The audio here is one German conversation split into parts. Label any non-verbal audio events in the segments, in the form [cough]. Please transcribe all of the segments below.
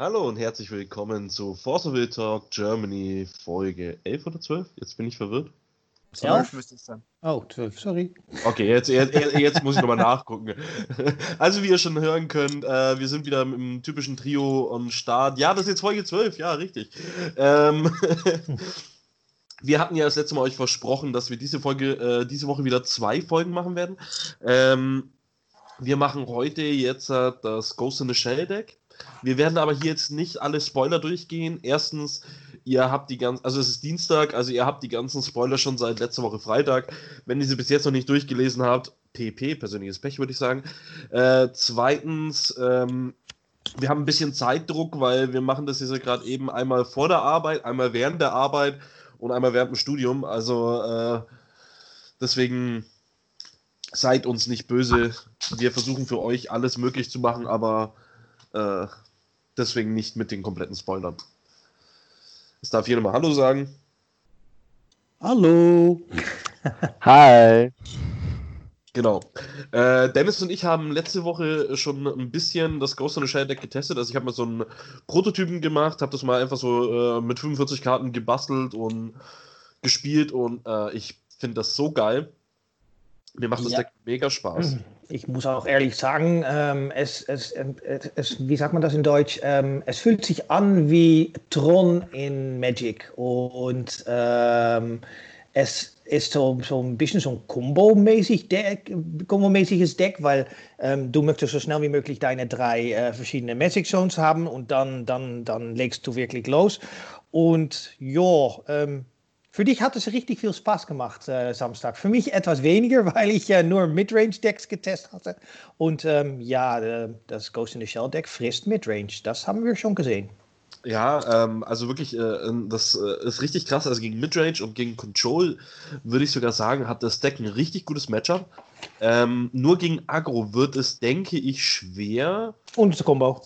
Hallo und herzlich willkommen zu Force of Will Talk Germany Folge 11 oder 12? Jetzt bin ich verwirrt. 12 müsste es sein. Oh, 12, sorry. Okay, jetzt, jetzt, jetzt muss ich nochmal nachgucken. [laughs] Also, wie ihr schon hören könnt, äh, wir sind wieder im typischen Trio am Start. Ja, das ist jetzt Folge 12, ja, richtig. Ähm, [laughs] wir hatten ja das letzte Mal euch versprochen, dass wir diese Folge, äh, diese Woche wieder zwei Folgen machen werden. Ähm, wir machen heute jetzt äh, das Ghost in the Shell Deck. Wir werden aber hier jetzt nicht alle Spoiler durchgehen. Erstens, ihr habt die ganzen, also es ist Dienstag, also ihr habt die ganzen Spoiler schon seit letzter Woche Freitag. Wenn ihr sie bis jetzt noch nicht durchgelesen habt, PP, persönliches Pech, würde ich sagen. Äh, zweitens, ähm, wir haben ein bisschen Zeitdruck, weil wir machen das jetzt gerade eben einmal vor der Arbeit, einmal während der Arbeit und einmal während dem Studium. Also äh, deswegen seid uns nicht böse. Wir versuchen für euch alles möglich zu machen, aber äh, deswegen nicht mit den kompletten Spoilern. Jetzt darf jeder mal Hallo sagen. Hallo. [laughs] Hi. Genau. Äh, Dennis und ich haben letzte Woche schon ein bisschen das Ghost in the Shell Deck getestet. Also ich habe mal so einen Prototypen gemacht, habe das mal einfach so äh, mit 45 Karten gebastelt und gespielt und äh, ich finde das so geil. Mir macht das ja. Deck mega Spaß. [clears throat] Ich muss auch ehrlich sagen, ähm, es, es, es, wie sagt man das in Deutsch? Ähm, es fühlt sich an wie Tron in Magic und ähm, es ist so, so ein bisschen so ein Combo-mäßig Deck, Combo-mäßiges Deck, weil ähm, du möchtest so schnell wie möglich deine drei äh, verschiedene Magic Zones haben und dann, dann, dann legst du wirklich los. Und ja, ähm, für dich hat es richtig viel Spaß gemacht äh, Samstag. Für mich etwas weniger, [laughs] weil ich äh, nur Midrange-Decks getestet hatte. Und ähm, ja, äh, das Ghost in the Shell-Deck frisst Midrange. Das haben wir schon gesehen. Ja, ähm, also wirklich, äh, das äh, ist richtig krass. Also gegen Midrange und gegen Control würde ich sogar sagen, hat das Deck ein richtig gutes Matchup. Ähm, nur gegen Agro wird es, denke ich, schwer. Und das Combo.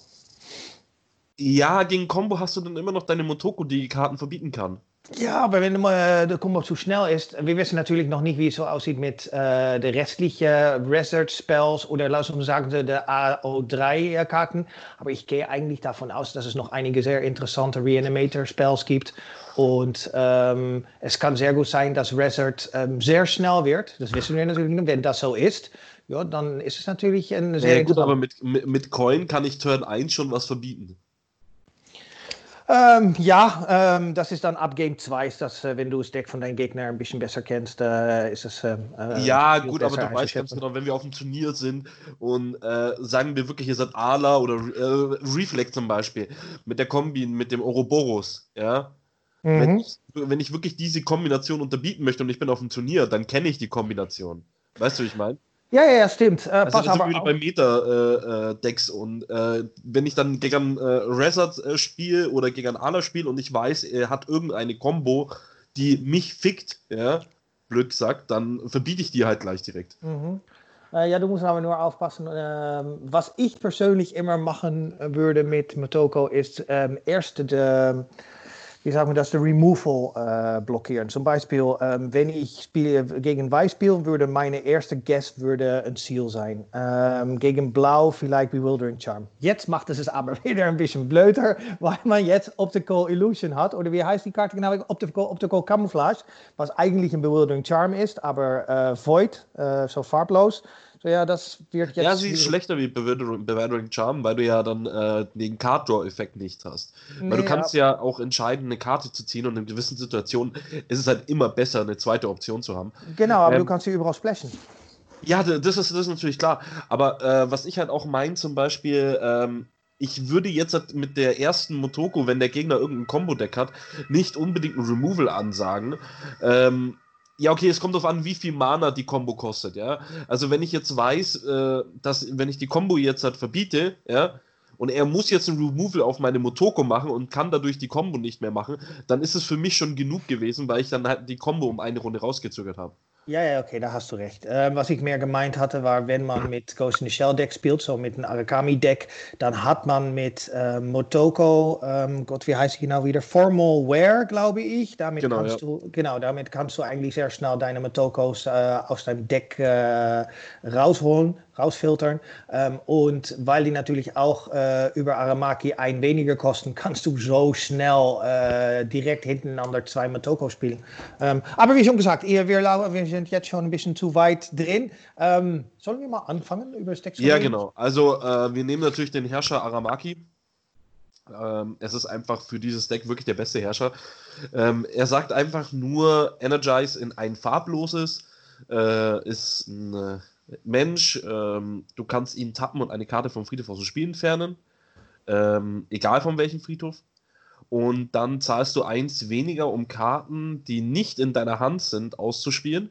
Ja, gegen Combo hast du dann immer noch deine Motoko, die Karten verbieten kann. Ja, aber wenn äh, der Combo zu schnell ist, wir wissen natürlich noch nicht, wie es so aussieht mit äh, den restlichen Research-Spells oder lassen wir sagen, der AO3-Karten. Aber ich gehe eigentlich davon aus, dass es noch einige sehr interessante Reanimator-Spells gibt. Und ähm, es kann sehr gut sein, dass Resort ähm, sehr schnell wird. Das wissen wir natürlich nicht. Wenn das so ist, ja, dann ist es natürlich ein sehr ja, gut, aber mit, mit, mit Coin kann ich Turn 1 schon was verbieten. Ähm, ja, ähm, das ist dann ab Game 2, ist das, äh, wenn du das Deck von deinem Gegner ein bisschen besser kennst, äh, ist es. Ähm, äh, ja, gut, aber du weißt ganz genau, wenn wir auf dem Turnier sind und äh, sagen wir wirklich, ihr seid Ala oder äh, Reflex zum Beispiel, mit der Kombi, mit dem Ouroboros, ja. Mhm. Wenn, ich, wenn ich wirklich diese Kombination unterbieten möchte und ich bin auf dem Turnier, dann kenne ich die Kombination. Weißt du, wie ich meine? Ja, ja, ja, stimmt. Äh, also pass aber wieder bei Meta-Decks äh, äh und äh, wenn ich dann gegen äh, Resort äh, spiele oder gegen ein Ala spiele und ich weiß, er hat irgendeine Combo, die mich fickt, ja, blöd gesagt, dann verbiete ich die halt gleich direkt. Mhm. ja, du musst aber nur aufpassen. Ähm, was ich persönlich immer machen würde mit Motoko ist ähm, erst de wie sagen wir das, der Removal äh, blockieren. Zum Beispiel, ähm, wenn ich spiele gegen Weiß spiele, würde meine erste Guess würde ein Seal sein. Ähm, gegen Blau vielleicht Bewildering Charm. Jetzt macht es es aber [laughs] wieder ein bisschen blöder, weil man jetzt Optical Illusion hat. Oder wie heißt die Karte genau? Optical, Optical Camouflage, was eigentlich ein Bewildering Charm ist, aber äh, Void, äh, so farblos. Ja, das wird jetzt. Ja, sie ist schlechter wie Bewildering Charm, weil du ja dann äh, den Card Draw-Effekt nicht hast. Nee, weil du kannst ja. ja. auch entscheiden, eine Karte zu ziehen und in gewissen Situationen ist es halt immer besser, eine zweite Option zu haben. Genau, aber ähm, du kannst sie überall splashen. Ja, das ist, das ist natürlich klar. Aber äh, was ich halt auch meine, zum Beispiel, ähm, ich würde jetzt halt mit der ersten Motoko, wenn der Gegner irgendein Combo-Deck hat, nicht unbedingt ein Removal ansagen. Ähm, ja, okay, es kommt darauf an, wie viel Mana die Combo kostet, ja. Also wenn ich jetzt weiß, äh, dass, wenn ich die Combo jetzt halt verbiete, ja, und er muss jetzt ein Removal auf meine Motoko machen und kann dadurch die Combo nicht mehr machen, dann ist es für mich schon genug gewesen, weil ich dann halt die Combo um eine Runde rausgezögert habe. Ja, ja, okay, da hast du recht. Ähm, was ich mehr gemeint hatte, war, wenn man mit Ghost in the Shell Deck spielt, so mit einem Arakami Deck, dann hat man mit äh, Motoko, ähm, Gott, wie heißt es genau wieder? Formal Wear, glaube ich. Damit genau, kannst ja. du, genau, damit kannst du eigentlich sehr schnell deine Motokos äh, aus deinem Deck äh, rausholen rausfiltern. Ähm, und weil die natürlich auch äh, über Aramaki ein weniger kosten, [laughs] kannst du so schnell äh, direkt hintereinander zwei Motoko spielen. Ähm, aber wie schon gesagt, wir, wir sind jetzt schon ein bisschen zu weit drin. Ähm, sollen wir mal anfangen über das Deck? Ja, genau. Also äh, wir nehmen natürlich den Herrscher Aramaki. Ähm, es ist einfach für dieses Deck wirklich der beste Herrscher. Ähm, er sagt einfach nur Energize in ein farbloses. Äh, ist ein Mensch, ähm, du kannst ihn tappen und eine Karte vom Friedhof aus dem Spiel entfernen. Ähm, egal von welchem Friedhof. Und dann zahlst du eins weniger, um Karten, die nicht in deiner Hand sind, auszuspielen.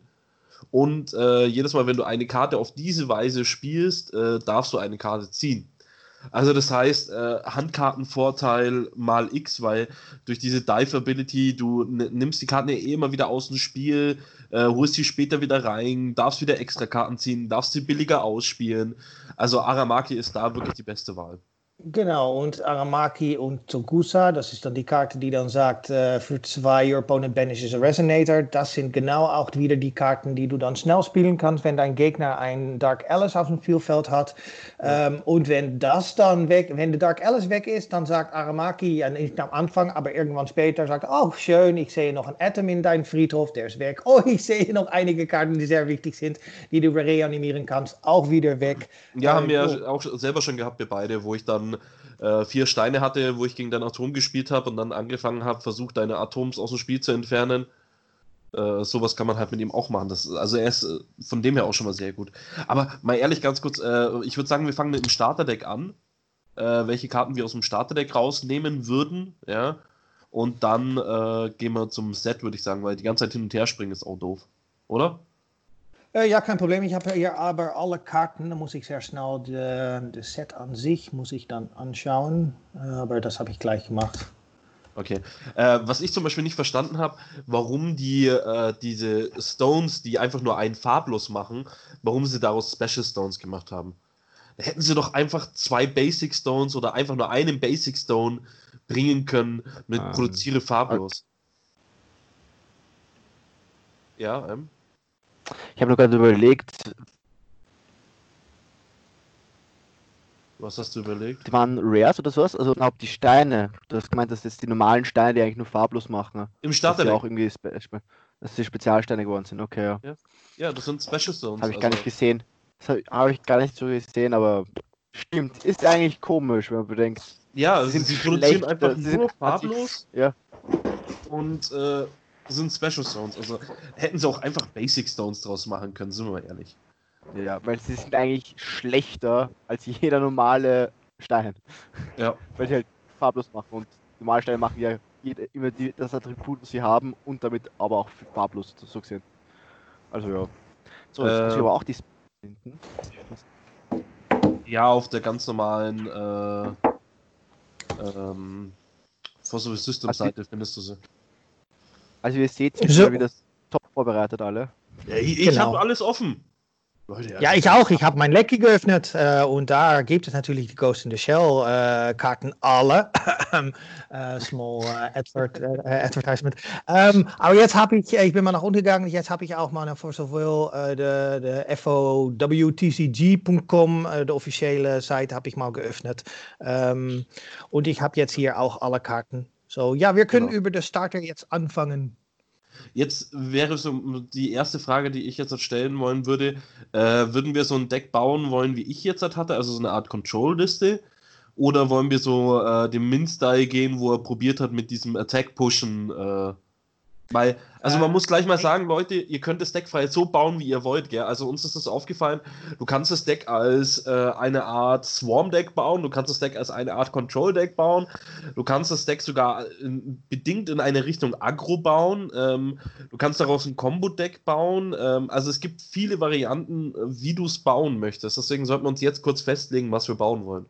Und äh, jedes Mal, wenn du eine Karte auf diese Weise spielst, äh, darfst du eine Karte ziehen. Also das heißt, äh, Handkartenvorteil mal X, weil durch diese Dive-Ability, du nimmst die Karten ja eh immer wieder aus dem Spiel, äh, holst sie später wieder rein, darfst wieder extra Karten ziehen, darfst sie billiger ausspielen. Also Aramaki ist da wirklich die beste Wahl. Genau, und Aramaki und Togusa, das ist dann die Karte, die dann sagt, äh, für zwei, your opponent banishes a Resonator. Das sind genau auch wieder die Karten, die du dann schnell spielen kannst, wenn dein Gegner ein Dark Alice auf dem Spielfeld hat. Ja. Ähm, und wenn das dann weg, wenn der Dark Alice weg ist, dann sagt Aramaki, ja, nicht am Anfang, aber irgendwann später, sagt, oh schön, ich sehe noch ein Atom in deinem Friedhof, der ist weg. Oh, ich sehe noch einige Karten, die sehr wichtig sind, die du reanimieren kannst, auch wieder weg. Ja, ähm, haben wir oh. auch selber schon gehabt, wir beide, wo ich dann äh, vier Steine hatte, wo ich gegen dein Atom gespielt habe und dann angefangen habe, versucht, deine Atoms aus dem Spiel zu entfernen. Äh, sowas kann man halt mit ihm auch machen. Das, also er ist äh, von dem her auch schon mal sehr gut. Aber mal ehrlich ganz kurz, äh, ich würde sagen, wir fangen mit dem Starterdeck an. Äh, welche Karten wir aus dem Starterdeck rausnehmen würden, ja. Und dann äh, gehen wir zum Set, würde ich sagen, weil die ganze Zeit hin und her springen ist auch doof. Oder? Äh, ja, kein Problem. Ich habe hier aber alle Karten. Da muss ich sehr schnell das Set an sich muss ich dann anschauen. Äh, aber das habe ich gleich gemacht. Okay. Äh, was ich zum Beispiel nicht verstanden habe, warum die äh, diese Stones, die einfach nur einen farblos machen, warum sie daraus Special Stones gemacht haben. Da hätten sie doch einfach zwei Basic Stones oder einfach nur einen Basic Stone bringen können mit ähm, produziere farblos. Ja, ähm. Ich habe nur gerade überlegt. Was hast du überlegt? Die waren Rares oder sowas? Also ob die Steine, du hast gemeint, dass jetzt die normalen Steine, die eigentlich nur farblos machen. Im Starter auch irgendwie dass die Spezialsteine geworden sind, okay, ja. Ja, ja das sind Special Stones. Habe ich also. gar nicht gesehen. Das habe hab ich gar nicht so gesehen, aber stimmt. Ist eigentlich komisch, wenn man bedenkt. Ja, sie, sie produzieren einfach nur farblos. Ja. Und äh, sind Special Stones. Also hätten sie auch einfach Basic Stones draus machen können, sind wir mal ehrlich. Ja, weil sie sind eigentlich schlechter als jeder normale Stein. Ja. [laughs] weil sie halt farblos machen und normale Steine machen ja jede, immer die, das Attribut, was sie haben und damit aber auch farblos so gesehen. Also ja. So, jetzt äh, muss ich aber auch die finden. Ja, auf der ganz normalen äh, ähm, Fossil System Seite also, findest du sie. Also ihr seht, sind so. wieder top vorbereitet alle. Ja, ich ich genau. habe alles offen. Leute, ja, ich auch. Ich habe mein Lecky geöffnet äh, und da gibt es natürlich die Ghost in the Shell äh, Karten alle. [laughs] äh, small äh, advert, äh, Advertisement. Ähm, aber jetzt habe ich, ich bin mal nach unten gegangen, jetzt habe ich auch mal für sowohl äh, de, de FOWTCG.com, äh, de offizielle Seite, habe ich mal geöffnet. Ähm, und ich habe jetzt hier auch alle Karten so, ja, wir können genau. über das Starter jetzt anfangen. Jetzt wäre so die erste Frage, die ich jetzt stellen wollen würde: äh, Würden wir so ein Deck bauen wollen, wie ich jetzt hatte, also so eine Art Control-Liste? Oder wollen wir so äh, dem Min-Style gehen, wo er probiert hat, mit diesem Attack-Pushen äh, weil, also man äh, muss gleich mal sagen, Leute, ihr könnt das Deck frei so bauen, wie ihr wollt, gell? Also uns ist das aufgefallen, du kannst das Deck als äh, eine Art Swarm-Deck bauen, du kannst das Deck als eine Art Control-Deck bauen, du kannst das Deck sogar in, bedingt in eine Richtung Agro bauen, ähm, du kannst daraus ein Combo-Deck bauen, ähm, also es gibt viele Varianten, wie du es bauen möchtest, deswegen sollten wir uns jetzt kurz festlegen, was wir bauen wollen.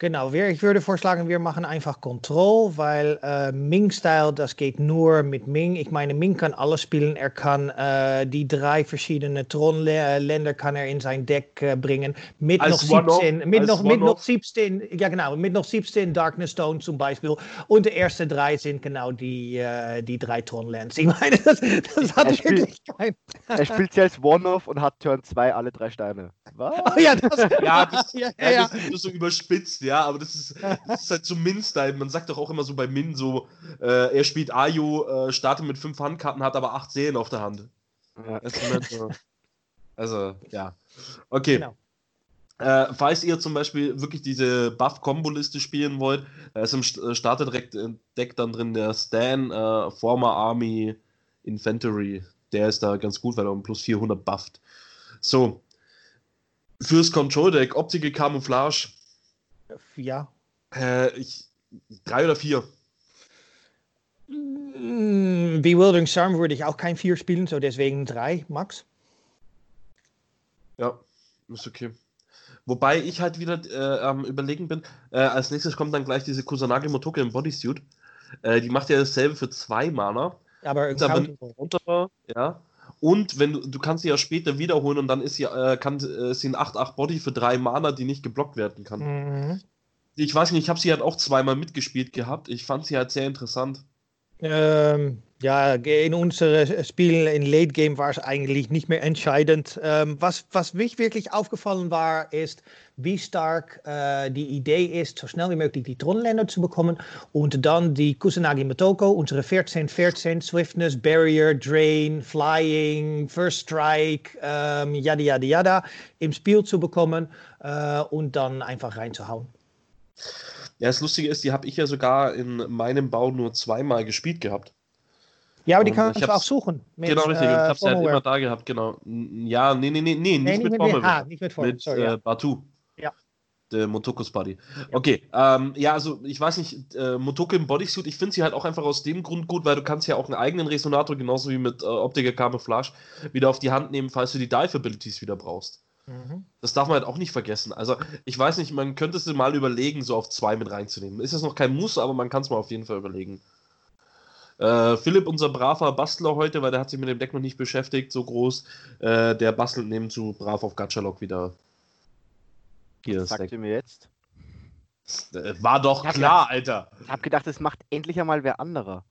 Genau, wir, ich würde vorschlagen, wir machen einfach Control, weil äh, Ming-Style, das geht nur mit Ming. Ich meine, Ming kann alles spielen. Er kann äh, die drei verschiedene Tron-Länder kann er in sein Deck äh, bringen. Mit Als noch One-Off, 17, mit noch, mit noch One-Off. 17, ja genau, mit noch 17 Darkness Stone zum Beispiel. Und die ersten drei sind genau die, äh, die drei Tron-Lands. Ich meine, das, das hat Er spielt- wirklich kein... Er spielt sie als One-Off und hat Turn 2 alle drei Steine. Was? Oh ja, das, Ja, [laughs] das, ja, ja, ja, ja. das so überspitzt, ja, aber das ist, das ist halt so Min-Style. Man sagt doch auch immer so bei Min so, äh, er spielt Ayo, äh, startet mit fünf Handkarten, hat aber acht Seelen auf der Hand. Ja. So. Also, ja. Okay. Genau. Äh, falls ihr zum Beispiel wirklich diese Buff-Kombo-Liste spielen wollt, da ist im äh, Starter-Deck dann drin der Stan, äh, Former Army Inventory. Der ist da ganz gut, weil er um plus 400 bufft. So. Fürs Control-Deck, Optische Camouflage, ja. äh, ich, drei oder vier. Mm, Bewildering Charm würde ich auch kein 4 spielen, so deswegen 3, Max. Ja, ist okay. Wobei ich halt wieder äh, am überlegen bin, äh, als nächstes kommt dann gleich diese Kusanagi Motoke im Bodysuit. Äh, die macht ja dasselbe für zwei Mana. Aber aber runter, ja. Und wenn du, du kannst sie ja später wiederholen und dann ist sie, äh, kann, äh, sie ein 8-8 Body für drei Mana, die nicht geblockt werden kann. Mhm. Ich weiß nicht, ich habe sie halt auch zweimal mitgespielt gehabt. Ich fand sie halt sehr interessant. Ähm, ja, in unserem Spiel in Late Game war es eigentlich nicht mehr entscheidend. Ähm, was, was mich wirklich aufgefallen war, ist, wie stark äh, die Idee ist, so schnell wie möglich die Tronländer zu bekommen und dann die Kusanagi Motoko, unsere 14, 14, Swiftness, Barrier, Drain, Flying, First Strike, ähm, yada yada yada, im Spiel zu bekommen äh, und dann einfach reinzuhauen. Ja, das Lustige ist, die habe ich ja sogar in meinem Bau nur zweimal gespielt gehabt. Ja, aber die kannst du auch hab's- suchen. mit, genau, richtig. und ich äh, habe sie halt Formalware. immer da gehabt, genau. Ja, nee, nee, nee, nee, nicht Nee, mit mit, Formelware. ah, nicht mit Formal, mit sorry. äh, ja. Batu. Ja. Der Motokus Buddy. Okay, ähm, ja, also ich weiß nicht, äh, Motoko im Bodysuit, ich finde sie halt auch einfach aus dem Grund gut, weil du kannst ja auch einen eigenen Resonator, genauso wie mit äh, Optiker Camouflage, wieder auf die Hand nehmen, falls du die Dive-Abilities wieder brauchst. Mhm. Das darf man halt auch nicht vergessen. Also, ich weiß nicht, man könnte es mal überlegen, so auf zwei mit reinzunehmen. Ist jetzt noch kein Muss, aber man kann es mal auf jeden Fall überlegen. Äh, Philipp, unser braver Bastler heute, weil der hat sich mit dem Deck noch nicht beschäftigt, so groß, äh, der bastelt nebenzu brav auf Gatchalog wieder. Hier das Sagt Deck. ihr mir jetzt? Äh, war doch klar, Alter. Ich habe gedacht, es macht endlich einmal wer anderer.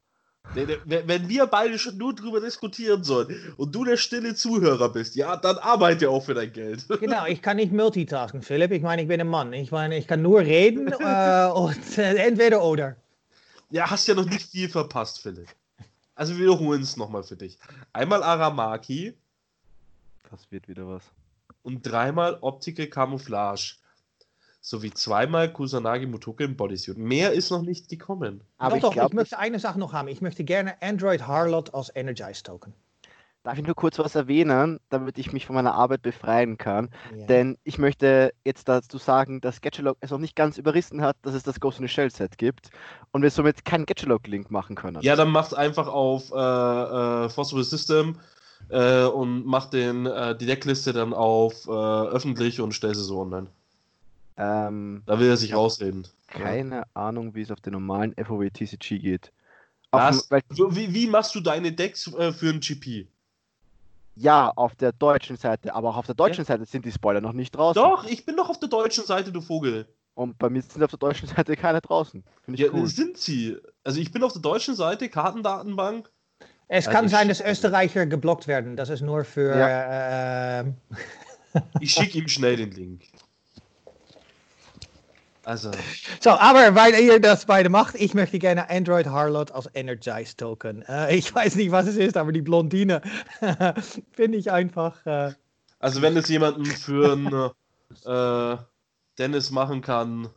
Wenn wir beide schon nur drüber diskutieren sollen und du der stille Zuhörer bist, ja, dann arbeite auch für dein Geld. [laughs] Genau, ich kann nicht multitasken, Philipp. Ich meine, ich bin ein Mann. Ich meine, ich kann nur reden [laughs] äh, und äh, entweder oder. Ja, hast ja noch nicht viel verpasst, Philipp. Also wir wiederholen es nochmal für dich. Einmal Aramaki Das wird wieder was. und dreimal Optical Camouflage. Sowie zweimal Kusanagi Motoke im Bodysuit. Mehr ist noch nicht gekommen. Aber doch, ich doch, ich glaube, möchte eine Sache noch haben. Ich möchte gerne Android Harlot als Energize Token. Darf ich nur kurz was erwähnen, damit ich mich von meiner Arbeit befreien kann. Ja. Denn ich möchte jetzt dazu sagen, dass Sketchalog es noch nicht ganz überrissen hat, dass es das Ghost in the Shell Set gibt und wir somit keinen Sketchalog-Link machen können. Ja, dann macht einfach auf äh, äh, Phosphorus System äh, und macht den, äh, die Deckliste dann auf äh, öffentlich und stell sie so online. Ähm, Da will er sich rausreden. keine Ahnung, wie es auf den normalen FOW TCG geht. Auf dem, Was? weil, Wie, wie machst du deine Decks äh, für ein GP? Ja, auf der deutschen Seite, aber auch auf der deutschen Seite sind die Spoiler noch nicht draußen. Doch, ich bin doch auf der deutschen Seite, du Vogel. Und bei mir sind auf der deutschen [laughs] Seite keine draußen. Finde ich Ja, cool. sind sie. Also ich bin auf der deutschen Seite, Kartendatenbank. es also kann sein, dass Österreicher geblockt werden. Das ist nur für. Äh, [laughs] Ich schicke ihm schnell den Link. Also, so, aber weil ihr das beide macht, ich möchte gerne Android Harlot als Energize Token. Äh, ich weiß nicht, was es ist, aber die Blondine [laughs] finde ich einfach. Äh, also wenn es jemanden für einen äh, Dennis machen kann,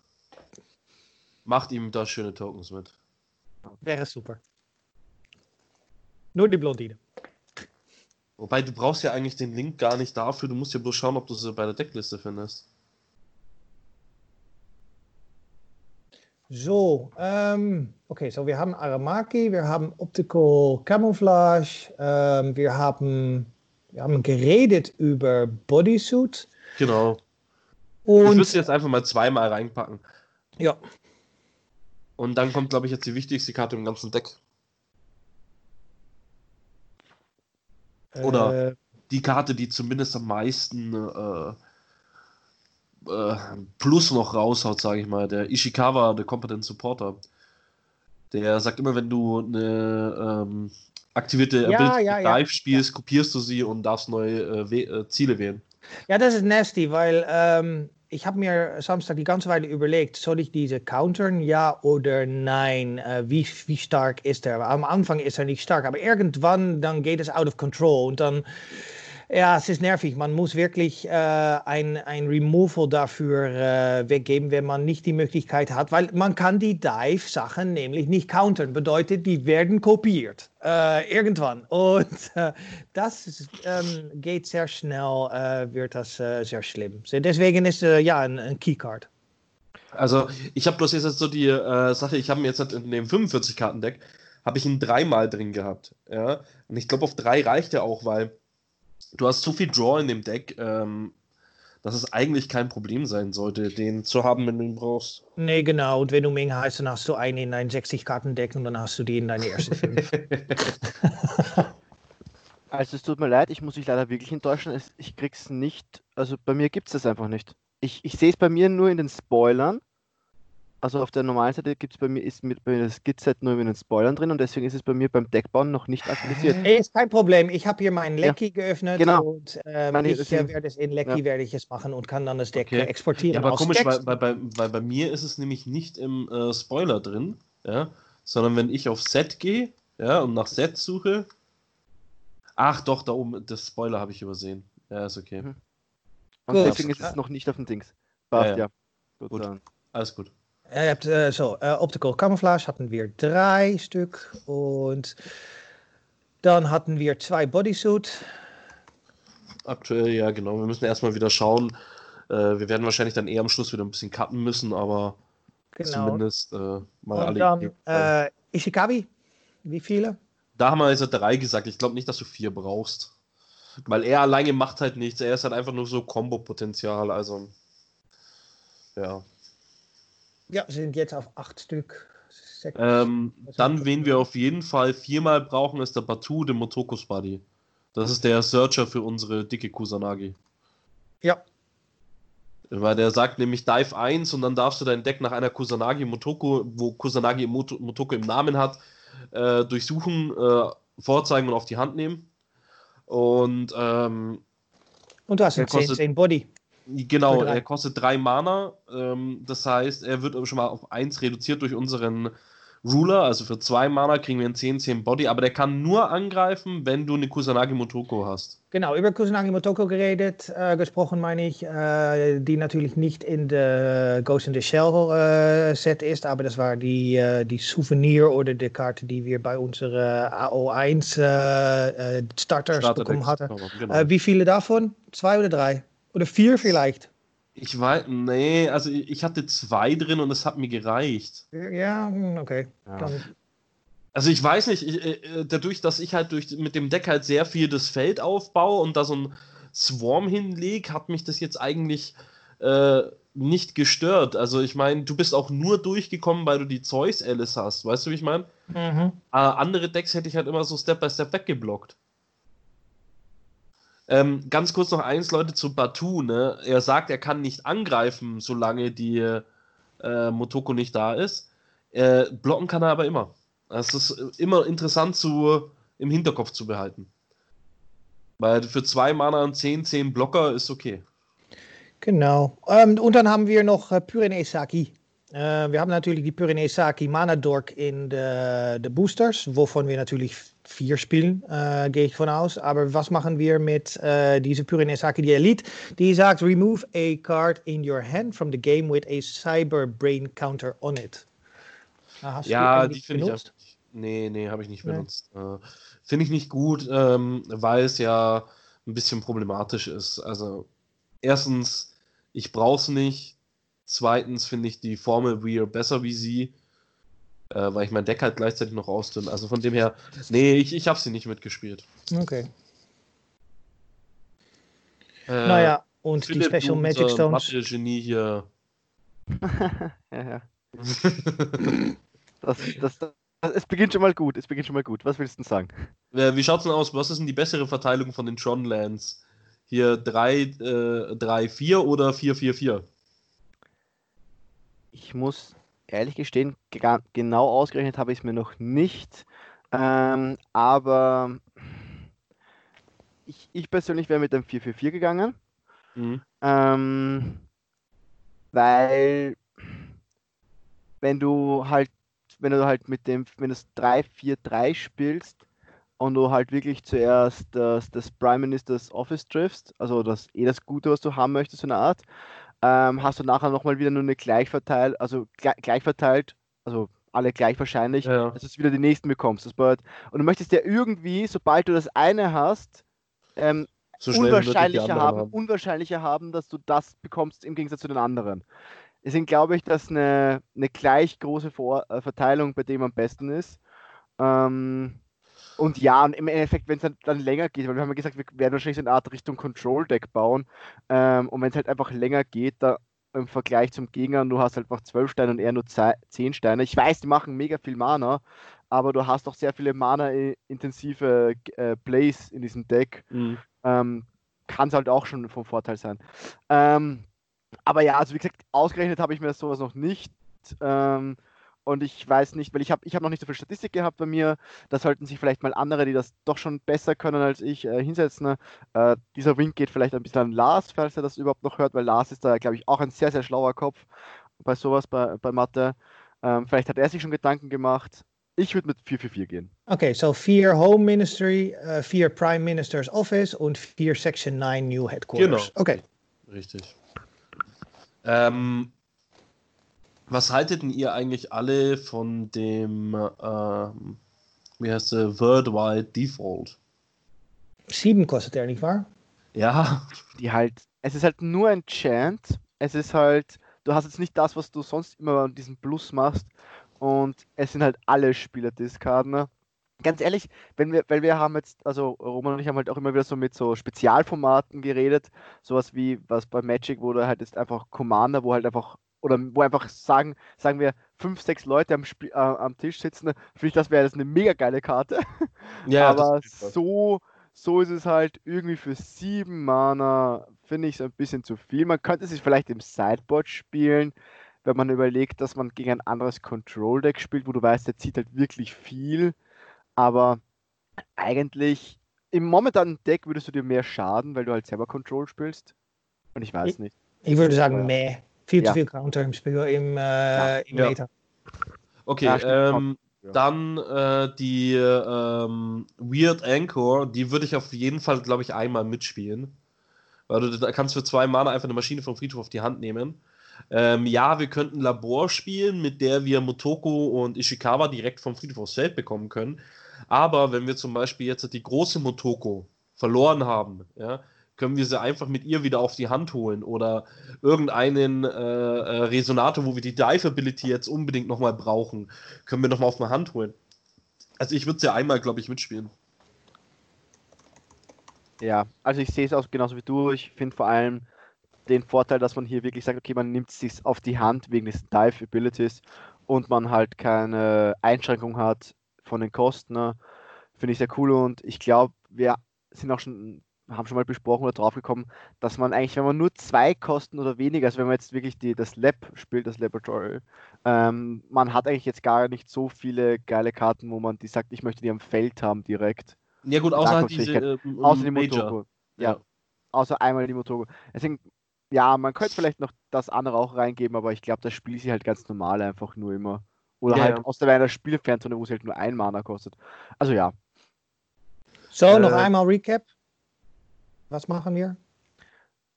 macht ihm da schöne Tokens mit. wäre super. Nur die Blondine. Wobei du brauchst ja eigentlich den Link gar nicht dafür, du musst ja bloß schauen, ob du sie bei der Deckliste findest. So, ähm, okay, so wir haben Aramaki, wir haben Optical Camouflage, ähm, wir, haben, wir haben geredet über Bodysuit Genau. ich würde und sie jetzt einfach mal zweimal reinpacken. Ja. Und dann kommt, glaube ich, jetzt die wichtigste Karte im ganzen Deck. Oder Äh, die Karte, die zumindest am meisten äh, äh, Plus noch raushaut, sage ich mal. Der Ishikawa, der Competent Supporter. Der sagt immer, wenn du eine ähm, aktivierte Ja, Ability ja, mit ja. Dive spielst, kopierst du sie und darfst neue äh, äh, Ziele wählen. Ja, das ist nasty, weil ähm, ich habe mir Samstag die ganze Weile überlegt, soll ich diese countern, ja oder nein? Äh, wie, wie stark ist er? Am Anfang ist er nicht stark, aber irgendwann dann geht es out of control und dann, ja, es ist nervig. Man muss wirklich äh, ein, ein Removal dafür äh, weggeben, wenn man nicht die Möglichkeit hat, weil man kann die Dive-Sachen nämlich nicht countern. Bedeutet, die werden kopiert äh, irgendwann und äh, das ähm, geht sehr schnell, äh, wird das äh, sehr schlimm. Deswegen ist äh, ja ein, ein Keycard. Also, ich habe bloß jetzt so die äh, Sache, ich habe mir jetzt halt in dem 45-Karten-Deck, habe ich ihn dreimal drin gehabt. Ja? Und ich glaube, auf drei reicht er auch, weil du hast so viel Draw in dem Deck, ähm, dass es eigentlich kein Problem sein sollte, den zu haben, wenn du ihn brauchst. Nee, genau. Und wenn du Ming heißt, dann hast du einen in dein 60-Karten-Deck und dann hast du die in deine ersten fünf. [laughs] Also es tut mir leid, ich muss dich leider wirklich enttäuschen. Ich krieg's nicht, also bei mir gibt es das einfach nicht. Ich, ich sehe es bei mir nur in den Spoilern. Also auf der normalen Seite gibt es bei mir, ist mit, bei mir das Skizset nur in den Spoilern drin und deswegen ist es bei mir beim Deckbauen noch nicht aktualisiert. Nee, ist kein Problem. Ich habe hier meinen Ja. Lecky geöffnet Genau. und ähm, Meine, ich äh, deswegen- werde es in Lecky Ja. werde ich es machen und kann dann das Deck Okay. äh, exportieren. Ja, aber komisch, weil, weil, bei, weil bei mir ist es nämlich nicht im äh, Spoiler drin, ja, sondern wenn ich auf Set gehe, ja, und nach Set suche. Ach doch, da oben, das Spoiler habe ich übersehen. Ja, ist okay. Mhm. Und deswegen ist es noch nicht auf dem Dings. Passt, Ja, ja. ja. Gut, Gut. dann. Alles gut. Ihr habt äh, so, äh, Optical Camouflage hatten wir drei Stück und dann hatten wir zwei Bodysuit. Aktuell, ja, genau. Wir müssen erstmal wieder schauen. Äh, wir werden wahrscheinlich dann eher am Schluss wieder ein bisschen cutten müssen, aber Genau. zumindest äh, mal Und alle. dann äh, Ishikabi. Wie viele? Da haben wir jetzt drei gesagt. Ich glaube nicht, dass du vier brauchst. Weil er alleine macht halt nichts. Er ist halt einfach nur so Kombo-Potenzial. Also, ja. Ja, sind jetzt auf acht Stück. Sechs. Ähm, dann, wen wir auf jeden Fall viermal brauchen, ist der Batu, der Motokus Buddy. Das ist der Searcher für unsere dicke Kusanagi. Ja, Weil der sagt nämlich Dive 1 und dann darfst du dein Deck nach einer Kusanagi Motoko, wo Kusanagi Moto, Motoko im Namen hat, äh, durchsuchen, äh, vorzeigen und auf die Hand nehmen. Und ähm, und du hast einen 10, kostet- 10 Body. Genau, er kostet drei Mana. Ähm, das heißt, er wird aber schon mal auf 1 reduziert durch unseren Ruler. Also für zwei Mana kriegen wir einen 10-10 Body, aber der kann nur angreifen, wenn du eine Kusanagi Motoko hast. Genau, über Kusanagi Motoko geredet, äh, gesprochen meine ich, äh, die natürlich nicht in der Ghost in the Shell äh, Set ist, aber das war die, äh, die Souvenir oder die Karte, die wir bei unserer AO1 äh, äh, Starters bekommen Starterdecks, hatten. Genau. Wie viele davon? Zwei oder drei? Oder vier vielleicht? Ich weiß, nee, also ich hatte zwei drin und es hat mir gereicht. Ja, hm, okay. Ja. Also ich weiß nicht, ich, äh, dadurch, dass ich halt durch, mit dem Deck halt sehr viel das Feld aufbaue und da so ein Swarm hinleg, hat mich das jetzt eigentlich äh, nicht gestört. Also ich meine, du bist auch nur durchgekommen, weil du die Zeus Alice hast. Weißt du, wie ich meine? mhm. Äh, andere Decks hätte ich halt immer so Step by Step weggeblockt. Ähm, ganz kurz noch eins, Leute, zu Batu. Ne? Er sagt, er kann nicht angreifen, solange die äh, Motoko nicht da ist. Äh, blocken kann er aber immer. Das ist äh, immer interessant zu, im Hinterkopf zu behalten. Weil für zwei Mana und 10, 10 Blocker ist okay. Genau. Ähm, und dann haben wir noch äh, Purine Saki. Äh, wir haben natürlich die Purine Saki Mana Dork in de, de Boosters, wovon wir natürlich vier spielen, äh, gehe ich von aus. Aber was machen wir mit äh, dieser Purine Saki, die Elite? Die sagt, remove a card in your hand from the game with a Cyber Brain Counter on it. Hast Ja, die finde ich auch. Nee, nee, habe ich nicht Nee. benutzt. Äh, finde ich nicht gut, ähm, weil es ja ein bisschen problematisch ist. Also, erstens, ich brauche es nicht. Zweitens finde ich die Formel Weir besser wie sie, äh, weil ich mein Deck halt gleichzeitig noch ausdünne. Also von dem her, nee, ich, ich habe sie nicht mitgespielt. Okay. Äh, naja, und die Special Magic Stones. Mathe-Genie hier, [laughs] ja, ja. [laughs] Das, das, das, es beginnt schon mal gut. Es beginnt schon mal gut. Was willst du denn sagen? Äh, Wie schaut's denn aus? Was ist denn die bessere Verteilung von den Tron-Lands? Hier 3, äh, 3, 4 oder 4, 4, 4? Ich muss ehrlich gestehen, ge- genau ausgerechnet habe ich es mir noch nicht. Ähm, aber ich, ich persönlich wäre mit dem 444 gegangen. Mhm. Ähm, weil wenn du halt, wenn du halt mit dem, wenn du das 3-4-3 spielst und du halt wirklich zuerst das, das Prime Minister's Office triffst, also das eh das Gute, was du haben möchtest, so eine Art, ähm, hast du nachher nochmal wieder nur eine gleich verteilt, also gleich, gleich verteilt, also alle gleich wahrscheinlich, Ja, ja. dass du wieder die nächsten bekommst. Das bedeutet, und du möchtest ja irgendwie, sobald du das eine hast, ähm, So unwahrscheinlicher anderen haben, unwahrscheinlicher haben, dass du das bekommst im Gegensatz zu den anderen. Deswegen glaube ich, dass eine, eine gleich große Vor äh, Verteilung bei dem am besten ist. Ähm, und ja, und im Endeffekt, wenn es dann, dann länger geht, weil wir haben ja gesagt, wir werden wahrscheinlich so eine Art Richtung Control-Deck bauen. Ähm, und wenn es halt einfach länger geht, da im Vergleich zum Gegner, du hast halt einfach 12 Steine und er nur 10 Steine. Ich weiß, die machen mega viel Mana, aber du hast auch sehr viele Mana-intensive äh, Plays in diesem Deck Mhm. ähm, kann es halt auch schon vom Vorteil sein. Ähm, aber ja, also wie gesagt, ausgerechnet habe ich mir sowas noch nicht. Ähm, und ich weiß nicht, weil ich habe ich hab noch nicht so viel Statistik gehabt bei mir. Da sollten sich vielleicht mal andere, die das doch schon besser können als ich, äh, hinsetzen. Äh, dieser Wink geht vielleicht ein bisschen an Lars, falls er das überhaupt noch hört, weil Lars ist da, glaube ich, auch ein sehr, sehr schlauer Kopf bei sowas, bei, bei Mathe. Ähm, vielleicht hat er sich schon Gedanken gemacht. Ich würde mit 444 gehen. Okay, so vier Home Ministry, vier Prime Minister's Office und vier Section 9 New Headquarters. Genau. Okay. Richtig. Ähm, was haltet denn ihr eigentlich alle von dem, ähm, wie heißt der, Worldwide Default? Sieben kostet er, nicht wahr? Ja, die halt, es ist halt nur ein Chant. Es ist halt, du hast jetzt nicht das, was du sonst immer an diesem Plus machst. Und es sind halt alle Spieler Discarden. ne? Ganz ehrlich, wenn wir, weil wir haben jetzt, also Roman und ich haben halt auch immer wieder so mit so Spezialformaten geredet, sowas wie was bei Magic, wo du halt jetzt einfach Commander, wo halt einfach, oder wo einfach sagen, sagen wir, fünf, sechs Leute am, Spiel, äh, am Tisch sitzen, finde ich, das wäre jetzt eine mega geile Karte. [laughs] ja, aber so, so ist es halt irgendwie für sieben Mana, finde ich es ein bisschen zu viel. Man könnte sich vielleicht im Sideboard spielen, wenn man überlegt, dass man gegen ein anderes Control-Deck spielt, wo du weißt, der zieht halt wirklich viel. Aber eigentlich im momentanen Deck würdest du dir mehr schaden, weil du halt selber Control spielst. Und ich weiß nicht. Ich würde sagen, Ja. meh. Viel Ja. zu viel Counter im Spiel, im, äh, im. Meta. Okay, ähm, Ja. dann äh, die ähm, Weird Anchor, die würde ich auf jeden Fall, glaube ich, einmal mitspielen. Weil du da kannst für zwei Mana einfach eine Maschine vom Friedhof auf die Hand nehmen. Ähm, ja, wir könnten Labor spielen, mit der wir Motoko und Ishikawa direkt vom Friedhof aufs Feld bekommen können. Aber wenn wir zum Beispiel jetzt die große Motoko verloren haben, ja, können wir sie einfach mit ihr wieder auf die Hand holen oder irgendeinen äh, äh, Resonator, wo wir die Dive Ability jetzt unbedingt nochmal brauchen, können wir nochmal auf eine Hand holen. Also ich würde sie einmal, glaube ich, mitspielen. Ja, also ich sehe es auch genauso wie du. Ich finde vor allem den Vorteil, dass man hier wirklich sagt, okay, man nimmt es sich auf die Hand wegen des Dive Abilities und man halt keine Einschränkung hat von den Kosten. Ne? Finde ich sehr cool und ich glaube, wir sind auch schon, haben schon mal besprochen oder drauf gekommen, dass man eigentlich, wenn man nur zwei Kosten oder weniger, also wenn man jetzt wirklich die, das Lab spielt, das Laboratory, ähm, man hat eigentlich jetzt gar nicht so viele geile Karten, wo man die sagt, ich möchte die am Feld haben direkt. Ja gut, außer halt diese ähm, Außer die Major. Motoko. Ja. Ja. Außer einmal die Motogo. Deswegen, ja, man könnte vielleicht noch das andere auch reingeben, aber ich glaube, das spielt sie halt ganz normal einfach nur immer. Oder Ja, halt ja. aus der einer Spielfernzone, wo es halt nur ein Mana kostet. Also ja. So, noch Äh, einmal Recap. Was machen wir?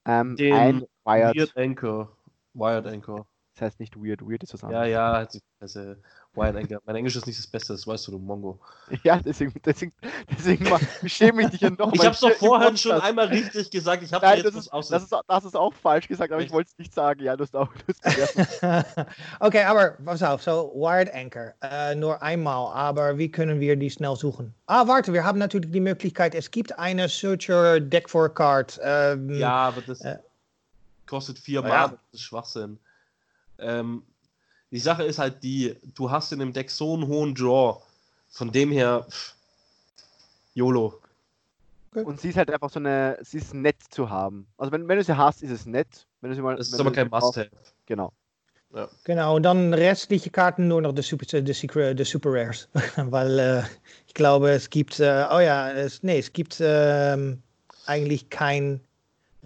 Ähm, Den ein Wired. Weird Anchor. Wired Anchor. Das heißt nicht weird, weird ist was Ja, anderes. ja, sich- [laughs] also, Wired Anchor. Mein Englisch ist nicht das Beste, das weißt du, du Mongo. Ja, deswegen, deswegen, deswegen schäme ich dich ja noch Ich hab's doch vorhin schon einmal richtig gesagt, ich hab's Nein, jetzt das was ist, aus. das, ist, das ist auch falsch gesagt, aber ich wollte es nicht sagen. Ja, du hast auch. [laughs] Okay, aber pass auf. So, Wired Anchor. Äh, nur einmal. Aber wie können wir die schnell suchen? Ah, warte. Wir haben natürlich die Möglichkeit. Es gibt eine Searcher Deck for Card. Ähm, ja, aber das Äh. kostet vier Ja. Mal, das ist Schwachsinn. Ähm, die Sache ist halt die, du hast in dem Deck so einen hohen Draw, von dem her, pff, YOLO. Und sie ist halt einfach so eine, sie ist nett zu haben. Also wenn, wenn du sie hast, ist es nett. Wenn du sie mal, Das ist wenn aber du kein Must-Have. Genau. Genau, und dann restliche Karten nur noch de Super, de Secret, de Super Rares. [laughs] Weil äh, ich glaube, es gibt, äh, oh ja, es, nee, es gibt ähm, eigentlich kein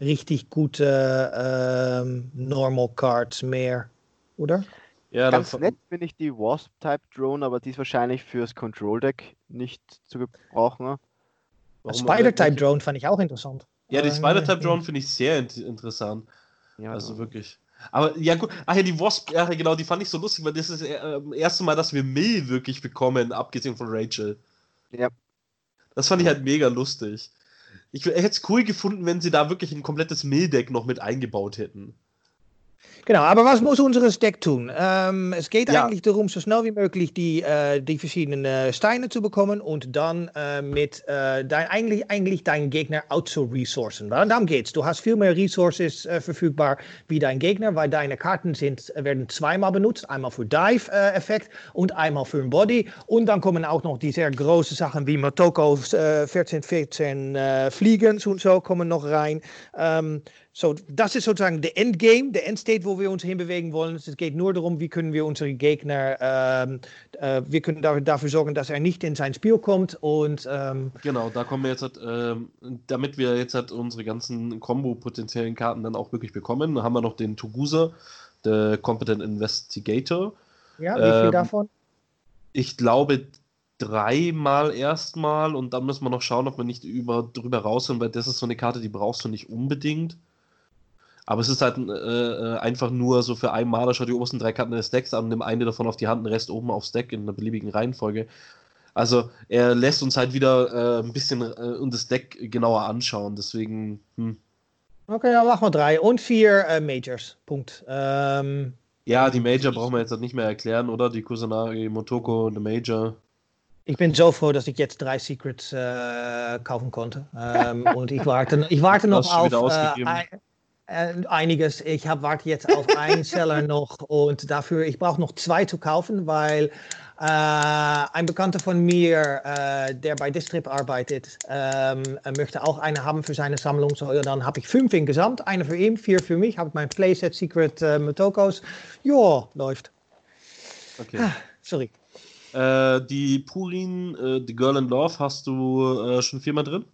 richtig gute ähm, Normal Cards mehr, oder? Ja, Ganz dann- nett finde ich die Wasp-Type-Drone, aber die ist wahrscheinlich fürs Control-Deck nicht zu gebrauchen. ne? warum- Spider-Type Drone fand ich auch interessant. Ja, die Aber, Spider-Type äh, Drone finde ich sehr int interessant. Ja, Also wirklich. Aber ja, gut. Ach ja, die Wasp, ja, genau, die fand ich so lustig, weil das ist äh, das erste Mal, dass wir Mill wirklich bekommen, abgesehen von Rachel. Ja. Das fand ich halt mega lustig. Ich hätte es cool gefunden, wenn sie da wirklich ein komplettes Mill-Deck noch mit eingebaut hätten. Genau, aber was muss unseres Deck tun? Ähm, es geht Ja. eigentlich darum, so schnell wie möglich die, äh, die verschiedenen Steine zu bekommen und dann äh, mit äh, dein, eigentlich, eigentlich deinen Gegner outzo-resourcen. Weil darum geht's. Du hast viel mehr Resources verfügbar wie dein Gegner, weil deine Karten sind, werden zweimal benutzt. Einmal für Dive-Effekt und einmal für ein Body. Und dann kommen auch noch die sehr großen Sachen wie Motoko's äh, 14, 14 äh, Fliegens und so kommen noch rein. Ähm, so, das ist sozusagen der Endgame, der Endstate, wo wir uns hinbewegen wollen. Es geht nur darum, wie können wir unsere Gegner, ähm, äh, wir können da, dafür sorgen, dass er nicht in sein Spiel kommt. Und ähm, Genau, da kommen wir jetzt halt, ähm, damit wir jetzt halt unsere ganzen Combo-potenziellen Karten dann auch wirklich bekommen, haben wir noch den Tugusa, der Competent Investigator. ja, wie viel Ähm, davon? Ich glaube dreimal erstmal und dann müssen wir noch schauen, ob wir nicht über, drüber raus sind, weil das ist so eine Karte, die brauchst du nicht unbedingt. Aber es ist halt äh, äh, einfach nur so für einen Maler, schau die obersten drei Karten des Decks an, nimm eine davon auf die Hand, den Rest oben aufs Deck in einer beliebigen Reihenfolge. Also er lässt uns halt wieder äh, ein bisschen äh, und das Deck genauer anschauen, deswegen, hm. Okay, dann machen wir drei und vier äh, Majors. Punkt. Ähm, Ja, die Major brauchen wir jetzt halt nicht mehr erklären, oder? Die Kusanagi, Motoko, eine Major. ich bin so froh, dass ich jetzt drei Secrets äh, kaufen konnte. Ähm, [laughs] und ich warte, ich warte noch auf wieder äh, ausgegeben. Äh, einiges. Ich hab, warte jetzt auf einen Seller [laughs] noch und dafür, ich brauche noch zwei zu kaufen, weil äh, ein Bekannter von mir, äh, der bei Distrip arbeitet, ähm, möchte auch eine haben für seine Sammlung. So, dann habe ich fünf insgesamt. Eine für ihn, vier für mich. Habe ich mein Playset Secret äh, Motokos. Ja, läuft. Okay. Ah, sorry. Äh, die Purin, äh, die Girl in Love, hast du äh, schon viermal drin?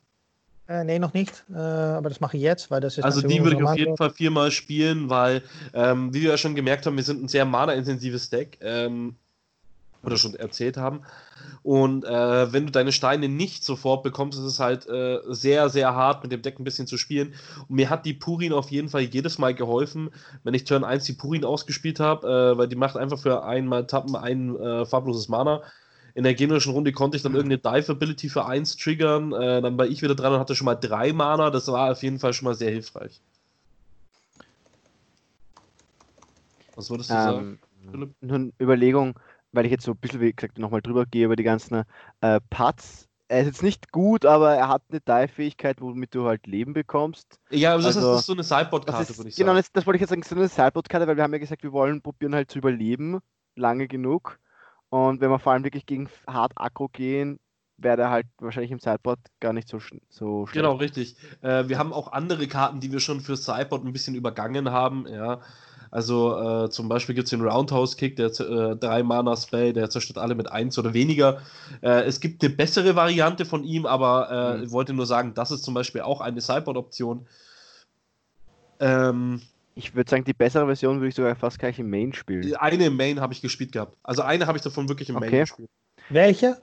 Äh, nee, noch nicht. Äh, aber das mache ich jetzt, weil das ist Also die würde ich auf jeden. Fall viermal spielen, weil, ähm, wie wir ja schon gemerkt haben, wir sind ein sehr mana-intensives Deck. Ähm, oder schon erzählt haben. Und äh, wenn du deine Steine nicht sofort bekommst, ist es halt äh, sehr, sehr hart, mit dem Deck ein bisschen zu spielen. Und mir hat die Purin auf jeden Fall jedes Mal geholfen, wenn ich Turn 1 die Purin ausgespielt habe, äh, weil die macht einfach für einmal Tappen ein äh, farbloses Mana. In der generischen Runde konnte ich dann irgendeine Dive-Ability für 1 triggern, äh, dann war ich wieder dran und hatte schon mal drei Mana. Das war auf jeden Fall schon mal sehr hilfreich. Was würdest du sagen, Ähm, Philipp? nur eine Überlegung, weil ich jetzt so ein bisschen, wie gesagt, nochmal drüber gehe über die ganzen äh, Putts. Er ist jetzt nicht gut, aber er hat eine Dive-Fähigkeit, womit du halt Leben bekommst. Ja, aber das, Also, ist, das ist so eine Sideboard-Karte, würde ich genau, sagen. das, das wollte ich jetzt sagen, so eine Sideboard-Karte, weil wir haben ja gesagt, wir wollen probieren halt zu überleben, lange genug. Und wenn wir vor allem wirklich gegen hart Aggro gehen, wäre der halt wahrscheinlich im Sideboard gar nicht so, so schlecht. Genau, richtig. Äh, wir haben auch andere Karten, die wir schon für Sideboard ein bisschen übergangen haben. Ja. Also äh, zum Beispiel gibt es den Roundhouse-Kick, der äh, 3 Mana-Spell, der zerstört alle mit 1 oder weniger. Äh, es gibt eine bessere Variante von ihm, aber äh, Mhm. ich wollte nur sagen, das ist zum Beispiel auch eine Sideboard-Option. Ähm, Ich würde sagen, die bessere Version würde ich sogar fast gleich im Main spielen. eine im Main habe ich gespielt gehabt. Also eine habe ich davon wirklich im Main Okay. gespielt. Welche?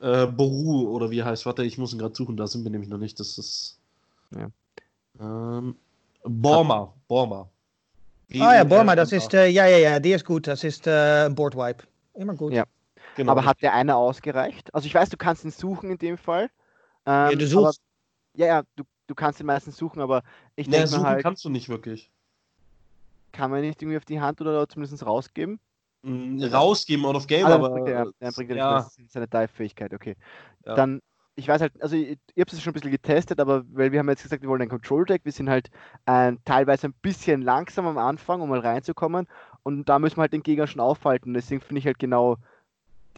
Äh, Boru oder wie heißt, warte, ich muss ihn gerade suchen, da sind wir nämlich noch nicht. Das ist. Ja. Ähm, Borma. Borma. Ah ja, Borma, das ist, äh, ja, ja, ja, die ist gut. Das ist äh, ein Boardwipe. Immer gut. Ja. Genau. Aber hat der eine ausgereicht? Also ich weiß, du kannst ihn suchen in dem Fall. Ähm, Ja, du suchst. Aber, ja, ja, du, du kannst ihn meistens suchen, aber ich nee, denke suchen halt, kannst du nicht wirklich. Kann man nicht irgendwie auf die Hand oder zumindest rausgeben? Mm, Rausgeben out of game, Ah, aber. bringt er, ja, dann bringt er ja, seine Dive-Fähigkeit, okay. Ja. Dann, ich weiß halt, also ich, ich habe es schon ein bisschen getestet, aber weil wir haben jetzt gesagt, wir wollen ein Control-Deck, wir sind halt äh, teilweise ein bisschen langsam am Anfang, um mal reinzukommen Und da müssen wir halt den Gegner schon aufhalten. Deswegen finde ich halt genau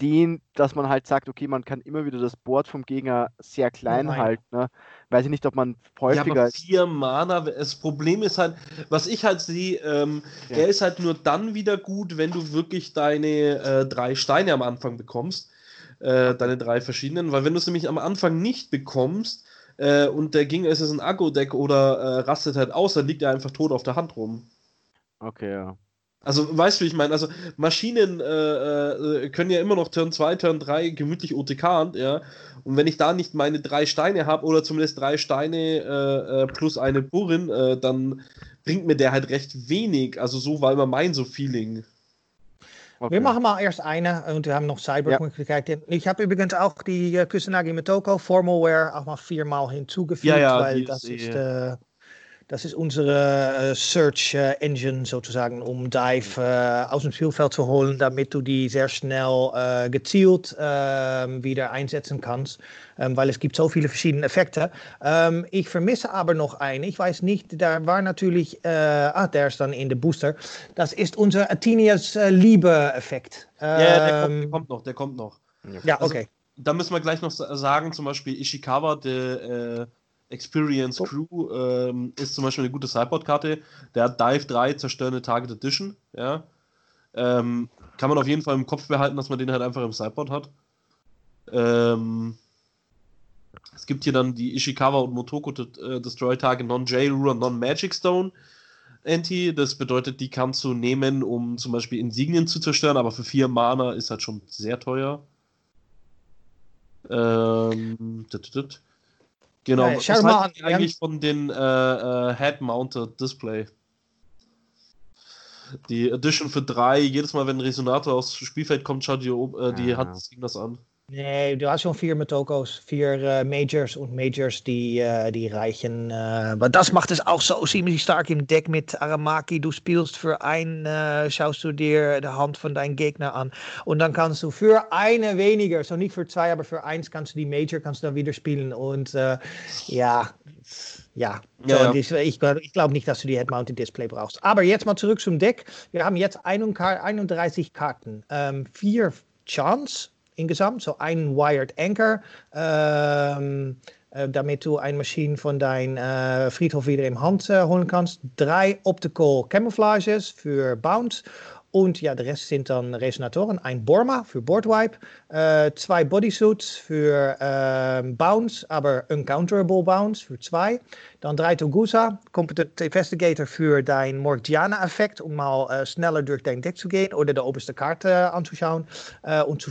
den, dass man halt sagt, okay, man kann immer wieder das Board vom Gegner sehr klein Nein. halten. Ne? Weiß ich nicht, ob man Ja, häufiger. aber vier Mana, das Problem ist halt, was ich halt sehe, ähm, Ja. er ist halt nur dann wieder gut, wenn du wirklich deine äh, drei Steine am Anfang bekommst. Äh, deine drei verschiedenen, weil wenn du es nämlich am Anfang nicht bekommst äh, und der Gegner ist es ein Agro-Deck oder äh, rastet halt aus, dann liegt er einfach tot auf der Hand rum. okay, ja. Also, weißt du, wie ich meine, also Maschinen äh, äh, können ja immer noch Turn 2, Turn 3 gemütlich OTK, ja. Und wenn ich da nicht meine drei Steine habe oder zumindest drei Steine äh, äh, plus eine Burrin, äh, dann bringt mir der halt recht wenig. Also so, weil man mein so Feeling. okay. Wir machen mal erst eine und wir haben noch Cyber-Möglichkeiten. Ich habe übrigens auch die äh, Kusanagi Motoko Formalware auch mal viermal hinzugefügt, Ja, ja, weil das ist, ist, äh, das ist unsere äh, Search äh, Engine sozusagen, um Dive äh, aus dem Spielfeld zu holen, damit du die sehr schnell äh, gezielt ähm, wieder einsetzen kannst, ähm, weil es gibt so viele verschiedene Effekte. Ähm, ich vermisse aber noch eine. Ich weiß nicht, da war natürlich, äh, ah, der ist dann in der Booster. Das ist unser Athenias äh, Liebe-Effekt. Ja, der, kommt, der kommt noch, der kommt noch. ja, Also- okay. Da müssen wir gleich noch sa- sagen, zum Beispiel Ishikawa, der äh, Experience Oh. Crew, ähm, ist zum Beispiel eine gute Sideboard-Karte. Der hat Dive 3, zerstörende Target Edition. Ja. Ähm, kann man auf jeden Fall im Kopf behalten, dass man den halt einfach im Sideboard hat. Ähm, es gibt hier dann die Ishikawa und Motoko äh, Destroy Target Non-J Ruler Non-Magic Stone. Anti, das bedeutet, die kannst du nehmen, um zum Beispiel Insignien zu zerstören, aber für vier Mana ist halt schon sehr teuer. Ähm. Genau, Ja, was an, ihr eigentlich von den äh, äh, Head-Mounted Display? Die Edition für drei, jedes Mal, wenn ein Resonator aufs Spielfeld kommt, schaut die, ob- äh, die Ah. Hand des Gegners an. Nee, du hast schon vier Motokos, vier äh, Majors und Majors, die, äh, die reichen. Äh, aber das macht es auch so ziemlich stark im Deck mit Aramaki. Du spielst für ein, schaust du dir die Hand von deinem Gegner an. Und dann kannst du für eine weniger, so nicht für zwei, aber für eins kannst du die Major kannst du dann wieder spielen. Und ja, ja. So, Ja, ja. ich, glaub- ich glaube nicht, dass du die Head-Mounted Display brauchst. Aber jetzt mal zurück zum Deck. Wir haben jetzt 31 Karten, ähm, vier Chance insgesamt, so ein Wired Anchor, ähm, äh, damit du eine Maschine von deinem äh, Friedhof wieder im Hand äh, holen kannst. Drei Optical Camouflages für Bounce. Und ja, der Rest sind dann Resonatoren. Ein Borma für Boardwipe. Äh, zwei Bodysuits für ähm, Bounce, aber Uncounterable Bounce für zwei. Dann drei Togusa, Competent Investigator für dein Morgiana-Effekt, um mal äh, schneller durch dein Deck zu gehen oder die oberste Karte anzuschauen äh, und zu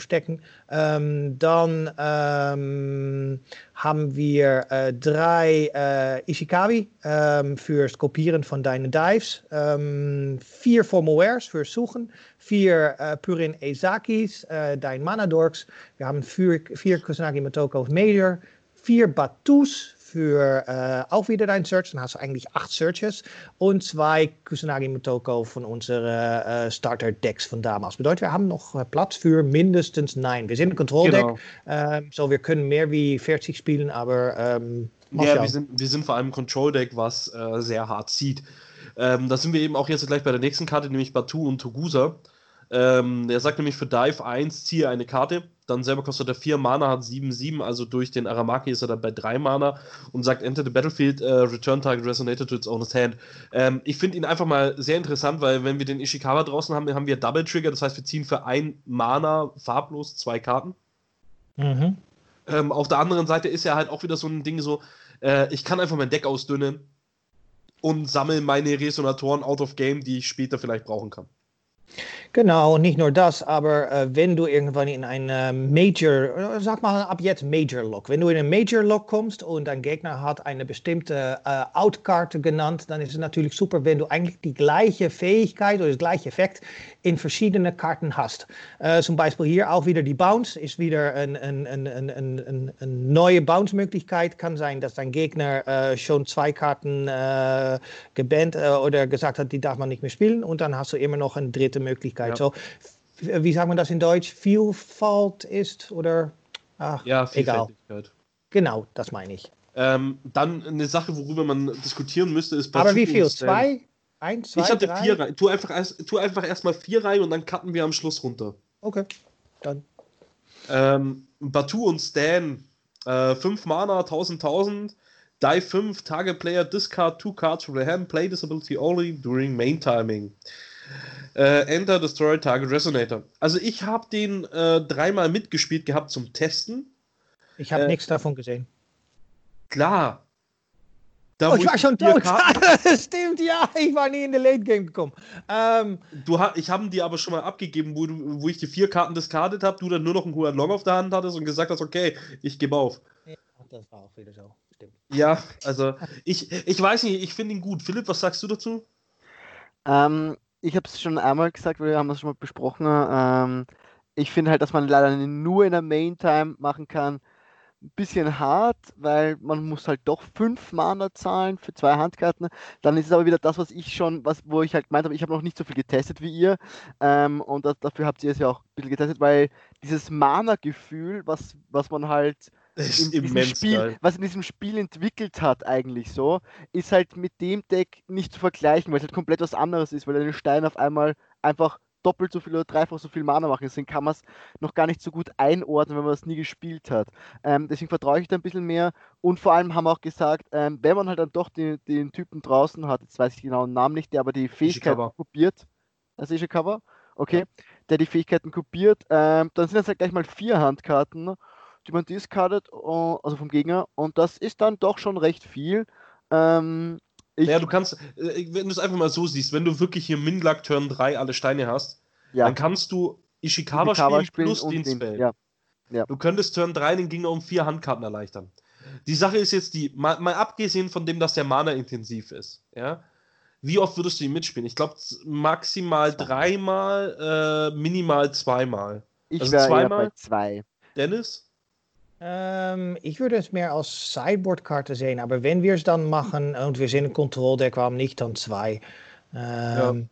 dann ähm, haben wir äh, drei äh, Ishikawi ähm, fürs Kopieren von deinen Dives, ähm, vier Formalwares fürs Suchen, vier äh, Purin Ezakis, äh, dein Mana-Dorks. Wir haben vier, vier Kusanagi Motoko Major, vier Batus für äh, auch wieder dein Search. Dann hast du eigentlich acht Searches und zwei Kusanagi Motoko von unseren äh, Starter-Decks von damals. Bedeutet, wir haben noch äh, Platz für mindestens neun. Wir sind ein Control-Deck, Genau. ähm, so wir können mehr wie 40 spielen, aber ähm, Ja, wir sind, wir sind vor allem ein Control-Deck, was äh, sehr hart zieht. Ähm, da sind wir eben auch jetzt gleich bei der nächsten Karte, nämlich Batu und Togusa. Ähm, der sagt nämlich für Dive 1, ziehe eine Karte. Dann selber kostet er 4 Mana, hat 7-7, also durch den Aramaki ist er dann bei 3 Mana und sagt Enter the Battlefield, äh, Return Target Resonator to its owner's hand. Ähm, ich finde ihn einfach mal sehr interessant, weil wenn wir den Ishikawa draußen haben, dann haben wir Double Trigger, das heißt, wir ziehen für ein Mana farblos zwei Karten. Mhm. Ähm, auf der anderen Seite ist ja halt auch wieder so ein Ding so, äh, ich kann einfach mein Deck ausdünnen und sammle meine Resonatoren out of game, die ich später vielleicht brauchen kann. Genau, und nicht nur das, aber äh, wenn du irgendwann in ein äh, Major, äh, sag mal ab jetzt Major Lock, wenn du in einen Major Lock kommst und dein Gegner hat eine bestimmte äh, Outkarte genannt, dann ist es natürlich super, wenn du eigentlich die gleiche Fähigkeit oder das gleiche Effekt in verschiedene Karten hast. Äh, zum Beispiel hier auch wieder die Bounce, ist wieder eine ein, ein, ein, ein, ein, ein neue Bounce-Möglichkeit. Kann sein, dass dein Gegner äh, schon zwei Karten äh, gebannt oder gesagt hat, die darf man nicht mehr spielen und dann hast du immer noch eine dritte Möglichkeit. Ja. So, wie sagt man das in Deutsch? Vielfalt ist oder ach, Ja, egal. Vielfältigkeit. Genau, das meine ich. Ähm, dann eine Sache, worüber man diskutieren müsste, ist Aber wie viel? Zwei? Eins, zwei, ich hatte drei. vier rein. Tu einfach, erst, tu einfach erstmal vier rein und dann cutten wir am Schluss runter. Okay, dann. Ähm, Batu und Stan. Äh, 5 Mana, 1000, 1000. Die 5, Target Player, discard 2 cards from the hand, play this ability only during main timing. Äh, enter, destroy, target, resonator. Also ich habe den äh, dreimal mitgespielt gehabt zum Testen. Ich habe Äh, nichts davon gesehen. Klar. Da, Oh, ich war die schon tot. [laughs] Stimmt, ja, ich war nie in der Late Game gekommen. Ähm, du, ich habe die aber schon mal abgegeben, wo, du, wo ich die vier Karten discardet habe, du dann nur noch einen Huan Long auf der Hand hattest und gesagt hast, okay, ich gebe auf. das war auch wieder so. Stimmt. Ja, also ich, ich weiß nicht, ich finde ihn gut. Philipp, was sagst du dazu? Ähm, ich habe es schon einmal gesagt, wir haben das schon mal besprochen. Ähm, ich finde halt, dass man leider nur in der Main Time machen kann. Ein bisschen hart, weil man muss halt doch fünf Mana zahlen für zwei Handkarten. Dann ist es aber wieder das, was ich schon, was, wo ich halt gemeint habe, ich habe noch nicht so viel getestet wie ihr. Ähm, und das, dafür habt ihr es ja auch ein bisschen getestet, weil dieses Mana-Gefühl, was, was man halt in diesem Spiel, was in diesem Spiel entwickelt hat, eigentlich so, ist halt mit dem Deck nicht zu vergleichen, weil es halt komplett was anderes ist, weil deine Steine auf einmal einfach doppelt so viel oder dreifach so viel Mana machen. Deswegen kann man es noch gar nicht so gut einordnen, wenn man es nie gespielt hat. Ähm, deswegen vertraue ich da ein bisschen mehr. Und vor allem haben wir auch gesagt, ähm, wenn man halt dann doch den, den Typen draußen hat, jetzt weiß ich genau den Namen nicht, der aber die Fähigkeiten kopiert. Das ist Ishikawa? Okay. Der die Fähigkeiten kopiert, ähm, dann sind das halt gleich mal vier Handkarten die man discardet, äh, also vom Gegner, und das ist dann doch schon recht viel. Ähm, ich, Ja, du kannst, äh, wenn du es einfach mal so siehst, wenn du wirklich hier Minlag Turn 3 alle Steine hast, ja, dann kannst du Ishikawa, Ishikawa spielen plus den Spell. ja. Du könntest Turn 3 den Gegner um vier Handkarten erleichtern. Die Sache ist jetzt die, mal, mal abgesehen von dem, dass der Mana intensiv ist, ja. Wie oft würdest du ihn mitspielen? Ich glaube maximal dreimal, äh, minimal zweimal. Ich also wäre bei zwei. Dennis? Ähm, ich würde es mehr als Sideboard-Karte sehen, aber wenn wir es dann machen und wir sind in Control, der kwam nicht dann zwei. Ähm,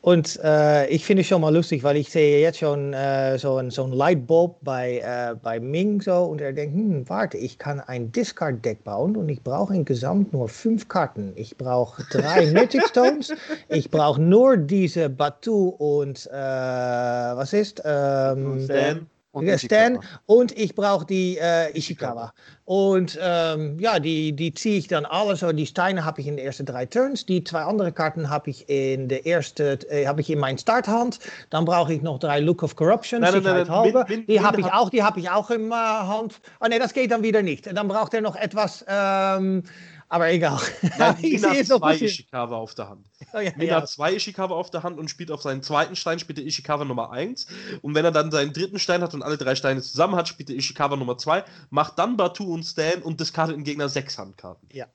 Und äh, ich finde es schon mal lustig, weil ich sehe jetzt schon äh, so ein, so ein Lightbulb bei, äh, bei Ming so und er denkt, hm, warte, ich kann ein Discard-Deck bauen und ich brauche insgesamt nur fünf Karten. Ich brauche drei [laughs] Magic Stones, ich brauche nur diese Batu und äh, was ist? Ähm, Stan? Und Stan Ishikawa. und ich brauche die äh, Ishikawa. Und ähm, ja, die, die ziehe ich dann alle so. Die Steine habe ich in de ersten drei Turns. Die zwei andere Karten habe ich in de erste, äh, habe ich in mijn Starthand. Dan brauche ich noch drei Look of Corruption. Nein, nein, nein. Min- Min- die habe ich auch, die habe ich auch in mijn Hand. Oh nee, das geht dann wieder nicht. Dann braucht er noch etwas. Ähm, aber egal. Nein, [laughs] ich sehe hat es noch zwei. Ishikawa auf der Hand. [laughs] Oh, ja, Min ja. hat zwei Ishikawa auf der Hand und spielt auf seinen zweiten Stein, spielt der Ishikawa Nummer 1. Und wenn er dann seinen dritten Stein hat und alle drei Steine zusammen hat, spielt der Ishikawa Nummer 2, macht dann Batu und Stan und discardet den Gegner sechs Handkarten. Ja.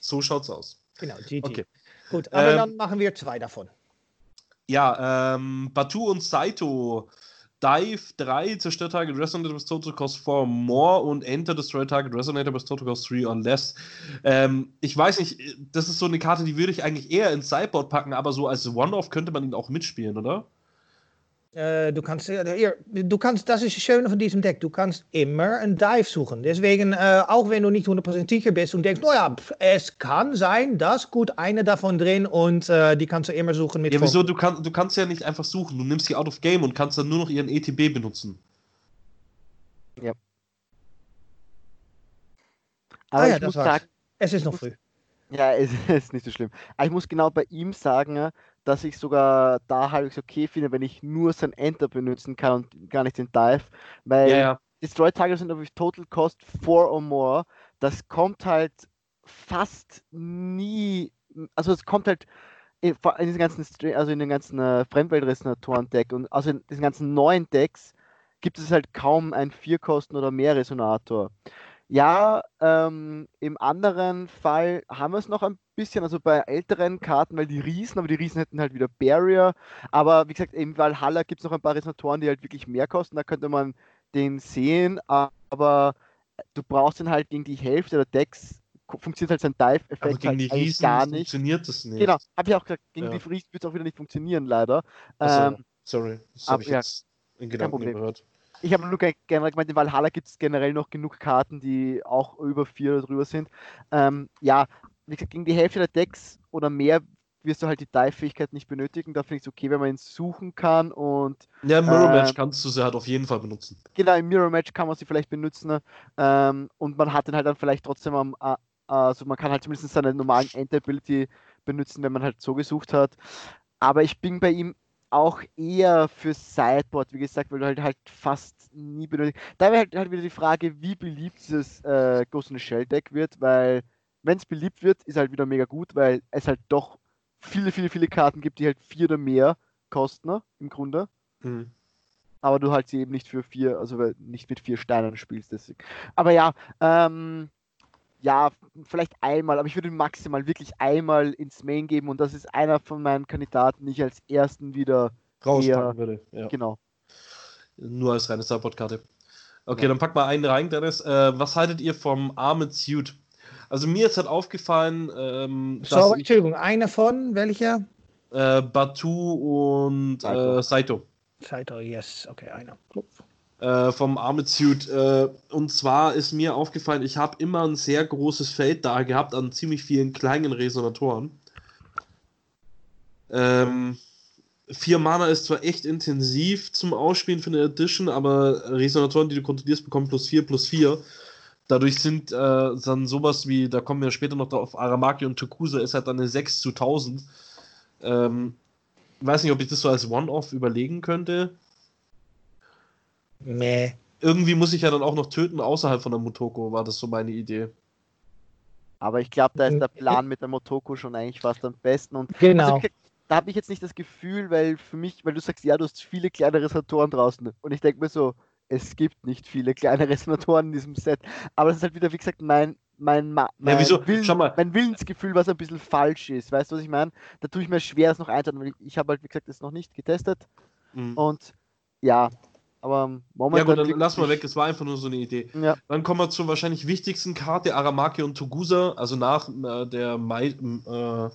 So schaut's aus. Genau, GG. Okay. Gut, aber Ähm, dann machen wir zwei davon. Ja, ähm, Batu und Saito. Dive 3, zerstört Target Resonator bis Total Cost 4 more und Enter Destroy Target Resonator bis Total Cost 3 or less. Ähm, ich weiß nicht, das ist so eine Karte, die würde ich eigentlich eher ins Sideboard packen, aber so als One-Off könnte man ihn auch mitspielen, oder? Äh, du kannst, äh, hier, du kannst, das ist das Schöne von diesem Deck, du kannst immer einen Dive suchen. Deswegen, äh, auch wenn du nicht 100% sicher bist und denkst, naja, es kann sein, dass gut eine davon drin und äh, die kannst du immer suchen mit Ja, wieso? Du, kann, du kannst ja nicht einfach suchen. Du nimmst sie out of game und kannst dann nur noch ihren ETB benutzen. Aber Ah ja, ich das muss war's. sagen, Es ist noch früh. ja, es [laughs] ist nicht so schlimm. Aber ich muss genau bei ihm sagen, dass ich sogar da halbwegs okay finde, wenn ich nur sein Enter benutzen kann und gar nicht den Dive. Weil Ja, ja. Destroy Targets sind natürlich Total Cost 4 or more. Das kommt halt fast nie, also es kommt halt in, in diesen ganzen, also in den ganzen äh, Fremdweltresonatoren-Deck und also in diesen ganzen neuen Decks gibt es halt kaum einen Vierkosten oder mehr Resonator. Ja, ähm, im anderen Fall haben wir es noch ein bisschen, also bei älteren Karten, weil die Riesen, aber die Riesen hätten halt wieder Barrier. Aber wie gesagt, im Valhalla gibt es noch ein paar Resonatoren, die halt wirklich mehr kosten. Da könnte man den sehen, aber du brauchst ihn halt gegen die Hälfte der Decks, funktioniert halt sein Dive-Effekt gegen halt die Riesen gar nicht. funktioniert das nicht. Genau, habe ich auch gesagt, gegen Ja. die Riesen wird es auch wieder nicht funktionieren, leider. Ähm, sorry, das ab- habe ich ja, jetzt in Gedanken Problem. Ich habe nur ge- generell gemeint, in Valhalla gibt es generell noch genug Karten, die auch über vier oder drüber sind. Ähm, ja, wie gesagt, gegen die Hälfte der Decks oder mehr wirst du halt die Dive-Fähigkeit nicht benötigen. Da finde ich es okay, wenn man ihn suchen kann und. Ja, im Mirror Match Äh, kannst du sie halt auf jeden Fall benutzen. Genau, im Mirror Match kann man sie vielleicht benutzen. Ähm, und man hat den halt dann vielleicht trotzdem am. Äh, also man kann halt zumindest seine normalen End-Ability benutzen, wenn man halt so gesucht hat. Aber ich bin bei ihm auch eher für Sideboard, wie gesagt, weil du halt halt fast nie benötigst. Da wäre halt, halt wieder die Frage, wie beliebt dieses äh, Ghost in the Shell Deck wird, weil wenn es beliebt wird, ist halt wieder mega gut, weil es halt doch viele, viele, viele Karten gibt, die halt vier oder mehr kosten, ne, im Grunde. Mhm. Aber du halt sie eben nicht für vier, also nicht mit vier Steinen spielst, deswegen. Aber ja, ähm, ja, vielleicht einmal, aber ich würde ihn maximal wirklich einmal ins Main geben und das ist einer von meinen Kandidaten, die ich als ersten wieder, Rauspacken würde. Ja. genau. Nur als reine Supportkarte. Okay, Ja. dann pack mal einen rein, Dennis. Äh, was haltet ihr vom Armored Suit? Also mir ist halt aufgefallen, ähm, dass So, ich, Entschuldigung, einer von welcher? äh, Batu und Saito. äh, Saito Saito, yes, okay, einer. Klop. Äh, vom Armored Suit. Äh, und zwar ist mir aufgefallen, ich habe immer ein sehr großes Feld da gehabt an ziemlich vielen kleinen Resonatoren. Ähm, vier Mana ist zwar echt intensiv zum Ausspielen für eine Edition, aber Resonatoren, die du kontrollierst, bekommen plus 4 plus 4. Dadurch sind äh, dann sowas wie, da kommen wir später noch drauf, Aramaki und Tokusa ist halt dann eine 6 zu 1000. Ähm, weiß nicht, ob ich das so als One-Off überlegen könnte. Meh. Irgendwie muss ich ja dann auch noch töten außerhalb von der Mutoko, war das so meine Idee. Aber ich glaube, da ist der Plan mit der Motoko schon eigentlich fast am besten und Genau. Also, da habe ich jetzt nicht das Gefühl, weil für mich, weil du sagst, ja, du hast viele kleine Resonatoren draußen. Und ich denke mir so, es gibt nicht viele kleine [laughs] Resonatoren in diesem Set. Aber das ist halt wieder, wie gesagt, mein, mein, mein, wieso? Willen, Schau mal. mein Willensgefühl, was ein bisschen falsch ist. Weißt du, was ich meine? Da tue ich mir schwer, es noch einzuhalten, weil ich, habe halt, wie gesagt, das noch nicht getestet. Mhm. Und ja, aber Ja momentan. gut, dann lass mal weg, es war einfach nur so eine Idee. Ja, Dann kommen wir zur wahrscheinlich wichtigsten Karte, Aramaki und Togusa, also nach äh, der Mai, äh,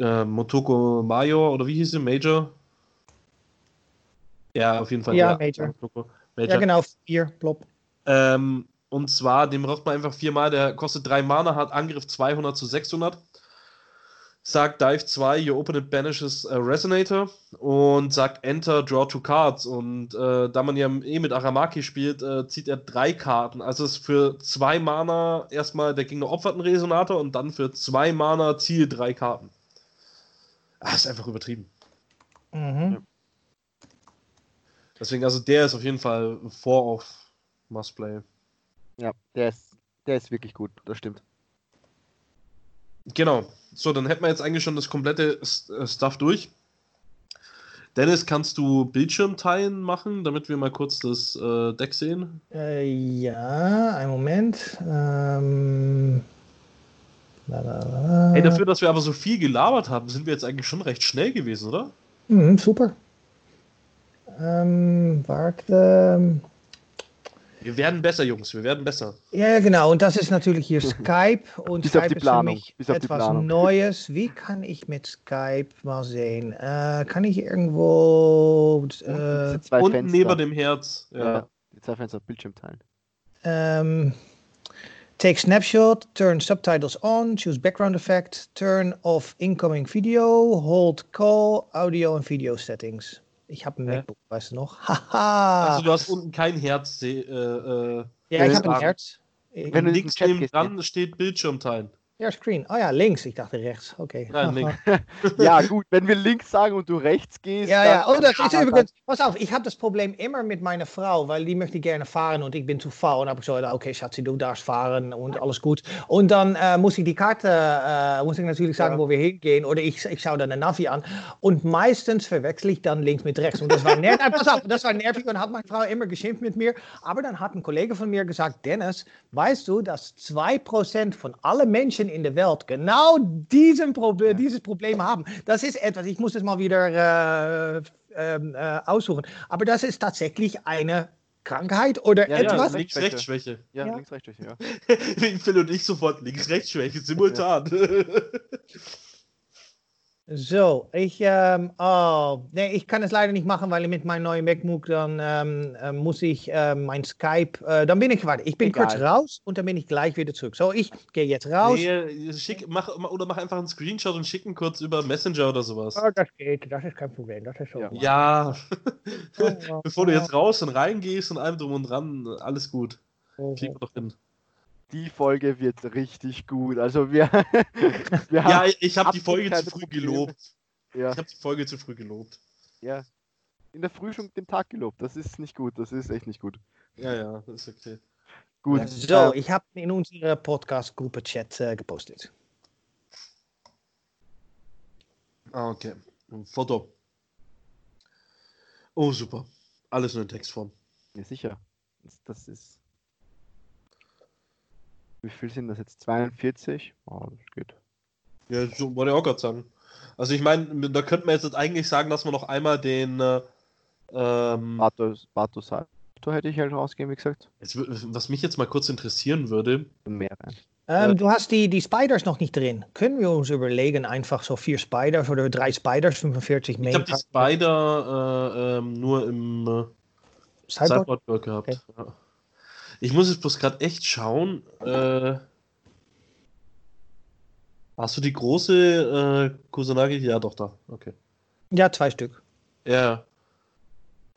äh, Motoko Major, oder wie hieß sie, Major? Ja, auf jeden Fall. Ja, Major. Motoko Ja, Major. genau, vier, plop. Ähm, und zwar, den braucht man einfach viermal, der kostet drei Mana, hat Angriff 200 zu 600. Sagt Dive 2, your opponent banishes a Resonator und sagt Enter, draw two cards. Und äh, da man ja eh mit Aramaki spielt, äh, zieht er drei Karten. Also ist für zwei Mana erstmal der Gegner opfert einen Resonator und dann für zwei Mana ziehe drei Karten. Ah, ist einfach übertrieben. Mhm. Deswegen, also der ist auf jeden Fall vor auf Must-Play. ja, der ist, der ist wirklich gut, das stimmt. Genau. So, dann hätten wir jetzt eigentlich schon das komplette äh, Stuff durch. Dennis, kannst du Bildschirm teilen machen, damit wir mal kurz das äh, Deck sehen? Äh, ja, einen Moment. Ähm, la, la, la. Ey, dafür, dass wir aber so viel gelabert haben, sind wir jetzt eigentlich schon recht schnell gewesen, oder? Mhm, super. Ähm, warte. Wir werden besser, Jungs, wir werden besser. Ja, genau. Und das ist natürlich hier Skype. Und Bis auf Skype ist für mich bis etwas. Neues. Wie kann ich mit Skype mal sehen? Äh, kann ich irgendwo äh, Unten Fenster. neben dem Herz. Ja. ja, die zwei Fenster Bildschirm teilen. ähm, take snapshot, turn subtitles on, choose background effect, turn off incoming video, hold call, audio und video settings. Ich habe ein Hä? MacBook, weißt du noch? [laughs] Haha. Also du hast unten kein Herz. Äh, äh, ja, ich habe ein. Herz. Wenn du Chat neben dran steht Bildschirm teilen. Ja, Screen. Oh ja, links. Ich dachte rechts. Okay. Nein. [laughs] [laughs] Ja, gut, wenn wir links sagen und du rechts gehst. Ja, ja. Oh, das ist übrigens. Pass auf, ich habe das Problem immer mit meiner Frau, weil die möchte gerne fahren und ich bin zu faul. Und habe ich so, okay, Schatzi, du darfst fahren und alles gut. Und dann äh, muss ich die Karte, äh, muss ich natürlich sagen, Ja. wo wir hingehen. Oder ich, ich schaue dann eine Navi an. Und meistens verwechsel ich dann links mit rechts. Und das war nervig. [laughs] Pass auf, das war nervig und hat meine Frau immer geschimpft mit mir. Aber dann hat ein Kollege von mir gesagt, Dennis, weißt du, dass 2% von allen Menschen in der Welt genau diesen Proble dieses Problem haben? Das ist etwas, ich muss es mal wieder äh, ähm, äh, aussuchen. Aber das ist tatsächlich eine Krankheit oder Ja, Ja, ja, etwas. Links-Rechts-Schwäche. Ja, Ja. links, rechts, rechts, ja. [laughs] Phil und ich sofort Links-Rechts-Schwäche, simultan. So, ich, ähm, oh, nee, ich kann es leider nicht machen, weil mit meinem neuen MacBook dann ähm, äh, muss ich äh, mein Skype, äh, dann bin ich, warte, ich bin Egal. kurz raus und dann bin ich gleich wieder zurück. So, ich gehe jetzt raus. Nee, schick, mach, oder mach einfach einen Screenshot und schick ihn kurz über Messenger oder sowas. Oh, das geht, das ist kein Problem, das ist so. Ja. Ja, Oh, [laughs] bevor du jetzt raus und reingehst und allem drum und dran, alles gut. oh, Kriegen wir doch hin. Die Folge wird richtig gut. Also wir, [laughs] wir Ja, haben ich habe die Folge zu früh Probleme. gelobt. ja, Ich habe die Folge zu früh gelobt. ja, in der Früh schon den Tag gelobt. Das ist nicht gut. Das ist echt nicht gut. Ja, ja, das ist okay. Gut. So, äh, ich habe in unsere Podcast-Gruppe Chat äh, gepostet. Ah, okay. Ein Foto. Oh, super. Alles nur in Textform. ja, sicher. Das ist. Wie viel sind das jetzt? 42? Oh, das geht. Ja, so wollte ich auch gerade sagen. Also ich meine, da könnte man jetzt eigentlich sagen, dass man noch einmal den äh, ähm, Bato, Bato Sato hätte ich halt rausgegeben, wie gesagt. jetzt, was mich jetzt mal kurz interessieren würde, Und mehr rein. Ähm, Äh, du hast die, die Spiders noch nicht drin. Können wir uns überlegen, einfach so vier Spiders oder drei Spiders, 45 ich habe die Spider äh, ähm, nur im äh? Sideboard gehabt. Ja. Ich muss jetzt bloß gerade echt schauen. Äh, hast du die große äh, Kusanagi? Ja, doch, da. Okay. Ja, zwei Stück. Ja.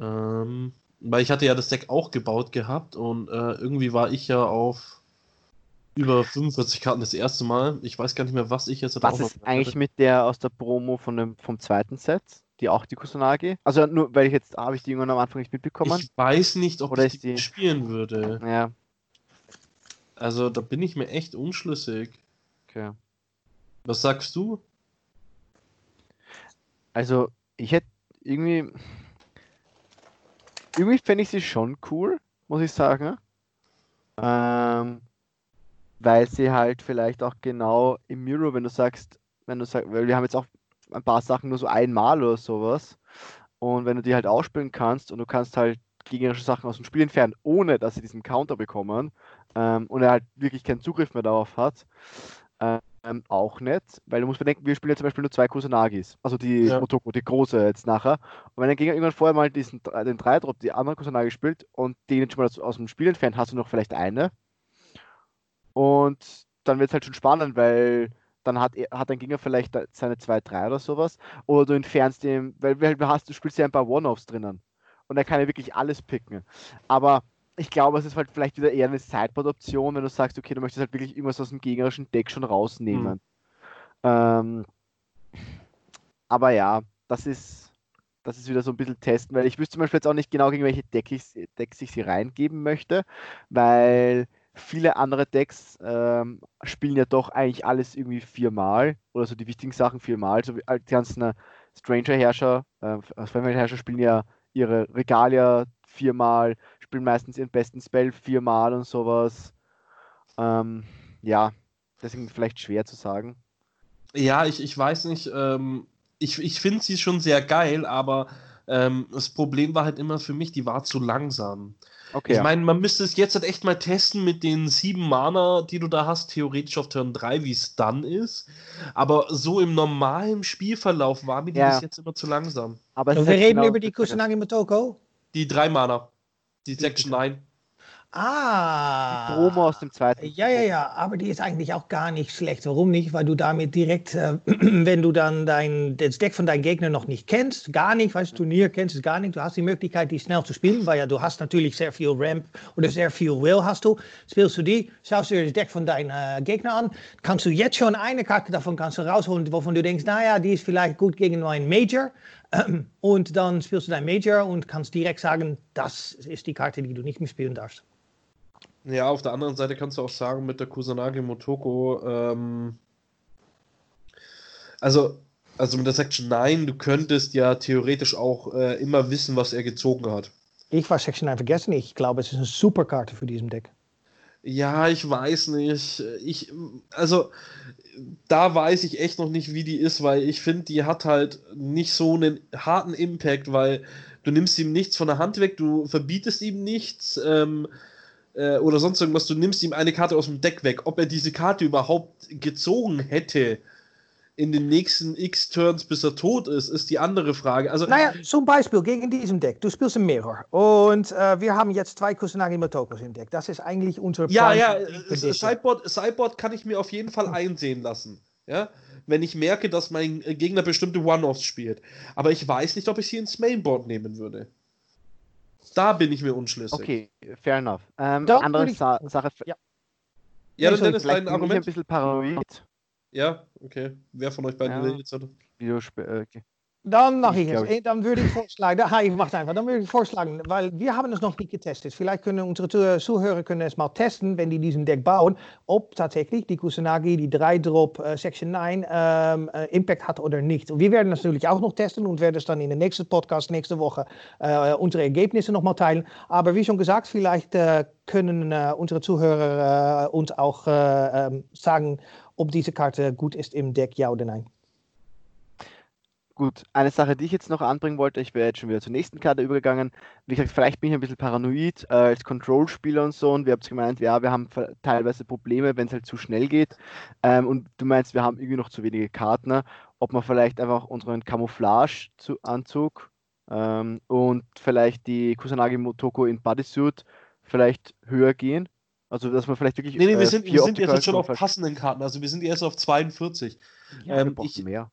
Ähm, weil ich hatte ja das Deck auch gebaut gehabt und äh, irgendwie war ich ja auf über 45 Karten das erste Mal. Ich weiß gar nicht mehr, was ich jetzt Was auch noch ist eigentlich hatte. mit der aus der Promo von dem, vom zweiten Set? Die auch die Kusanagi? Also nur, weil ich jetzt habe ich die irgendwann am Anfang nicht mitbekommen. Ich weiß nicht, ob Oder ich die die- spielen würde. Ja, Also da bin ich mir echt unschlüssig. okay. Was sagst du? Also, ich hätte irgendwie. Irgendwie fände ich sie schon cool, muss ich sagen. Ähm, weil sie halt vielleicht auch genau im Miro, wenn du sagst, wenn du sagst, weil wir haben jetzt auch ein paar Sachen nur so einmal oder sowas. Und wenn du die halt ausspielen kannst und du kannst halt gegnerische Sachen aus dem Spiel entfernen, ohne dass sie diesen Counter bekommen ähm, und er halt wirklich keinen Zugriff mehr darauf hat, ähm, auch nicht, weil du musst bedenken, wir spielen ja zum Beispiel nur zwei Kusanagis, also die Ja. Motoko, die große jetzt nachher. Und wenn der Gegner irgendwann vorher mal diesen, den 3-Drop, die andere Kusanagi spielt und den jetzt schon mal aus, aus dem Spiel entfernt, hast du noch vielleicht eine. Und dann wird es halt schon spannend, weil dann hat, er, hat dein Gegner vielleicht seine 2-3 oder sowas. Oder du entfernst den, weil, weil du hast, du spielst ja ein paar One-Offs drinnen. Und er kann ja wirklich alles picken. Aber ich glaube, es ist halt vielleicht wieder eher eine Sideboard-Option, wenn du sagst, okay, du möchtest halt wirklich irgendwas aus dem gegnerischen Deck schon rausnehmen. Ähm, aber ja, das ist, das ist wieder so ein bisschen testen, weil ich wüsste zum Beispiel jetzt auch nicht genau, gegen welche Deck ich, Decks ich sie reingeben möchte, weil viele andere Decks ähm, spielen ja doch eigentlich alles irgendwie viermal oder so die wichtigen Sachen viermal. So wie die ganzen äh, Stranger-Herrscher, äh, Fremdwelt-Herrscher spielen ja ihre Regalia viermal, spielen meistens ihren besten Spell viermal und sowas. Ähm, ja, deswegen vielleicht schwer zu sagen. Ja, ich, ich weiß nicht. Ähm, ich ich finde sie schon sehr geil, aber ähm, das Problem war halt immer für mich, die war zu langsam. Okay. Ich meine, man müsste es jetzt halt echt mal testen mit den sieben Mana, die du da hast, theoretisch auf Turn 3, wie es dann ist. Aber so im normalen Spielverlauf war mir die Ja. bis jetzt immer zu langsam. aber es Wir halt reden genau- über die Kusanagi Motoko. Die drei Mana. Die Section 9. Ah. Promo aus dem zweiten. Ja, ja, ja, aber die ist eigentlich auch gar nicht schlecht. Warum nicht? Weil du damit direkt, äh, [clears throat] wenn du dann dein, das Deck von deinem Gegner noch nicht kennst, gar nicht, weißt du, Turnier kennst es gar nicht, du hast die Möglichkeit, die schnell zu spielen, weil ja du hast natürlich sehr viel Ramp oder sehr viel Will hast du. Spielst du die, schaust du dir das Deck von deinem äh, Gegner an, kannst du jetzt schon eine Karte davon kannst du rausholen, wovon du denkst, naja, die ist vielleicht gut gegen meinen Major. Ähm, [clears throat] Und dann spielst du dein Major und kannst direkt sagen, das ist die Karte, die du nicht mehr spielen darfst. Ja, auf der anderen Seite kannst du auch sagen, mit der Kusanagi Motoko, ähm, also, also mit der Section 9, du könntest ja theoretisch auch äh, immer wissen, was er gezogen hat. Ich war Section 9 vergessen. Ich glaube, es ist eine super Karte für diesem Deck. Ja, ich weiß nicht. Ich, also, da weiß ich echt noch nicht, wie die ist, weil ich finde, die hat halt nicht so einen harten Impact, weil du nimmst ihm nichts von der Hand weg, du verbietest ihm nichts ähm, äh, oder sonst irgendwas, du nimmst ihm eine Karte aus dem Deck weg. Ob er diese Karte überhaupt gezogen hätte, in den nächsten X Turns, bis er tot ist, ist die andere Frage. Also, naja, zum Beispiel gegen diesem Deck. Du spielst im Mirror und äh, wir haben jetzt zwei Kusanagi Motokos im Deck. Das ist eigentlich unser Ja, Plan ja, Sideboard, Sideboard kann ich mir auf jeden Fall einsehen lassen. Ja, wenn ich merke, dass mein Gegner bestimmte One-Offs spielt. Aber ich weiß nicht, ob ich sie ins Mainboard nehmen würde. Da bin ich mir unschlüssig. Okay, fair enough. Ähm, andere ich, Sa Sache. Ja, ja dann ist ein Argument. Ich ein bisschen paranoid. Ja, okay. Wer von euch beiden ja. will jetzt? Video äh, okay. Dann mache ich, ich es. Dann würde ich vorschlagen, da, ich mache einfach, dann würde ich vorschlagen, weil wir haben es noch nicht getestet. Vielleicht können unsere Zuhörer können es mal testen, wenn die diesen Deck bauen, ob tatsächlich die Kusanagi, die 3-Drop äh, Section 9 ähm, äh, Impact hat oder nicht. Und wir werden das natürlich auch noch testen und werden es dann in der nächsten Podcast nächste Woche äh, unsere Ergebnisse nochmal teilen. Aber wie schon gesagt, vielleicht äh, können unsere Zuhörer uns auch sagen, ob diese Karte gut ist im Deck, ja oder nein. Gut, eine Sache, die ich jetzt noch anbringen wollte, ich wäre jetzt schon wieder zur nächsten Karte übergegangen. Wie gesagt, vielleicht bin ich ein bisschen paranoid äh, als Control-Spieler und so und wir haben gemeint, ja, wir haben teilweise Probleme, wenn es halt zu schnell geht. Ähm, und du meinst, wir haben irgendwie noch zu wenige Karten, ne? ob man vielleicht einfach unseren Camouflage-Anzug ähm, und vielleicht die Kusanagi Motoko in Bodysuit vielleicht höher gehen. Also, dass man vielleicht wirklich. Nee, nee, wir äh, sind, wir sind jetzt schon auf passenden Karten. Also, wir sind erst auf 42. Ja, ähm, ich, mehr.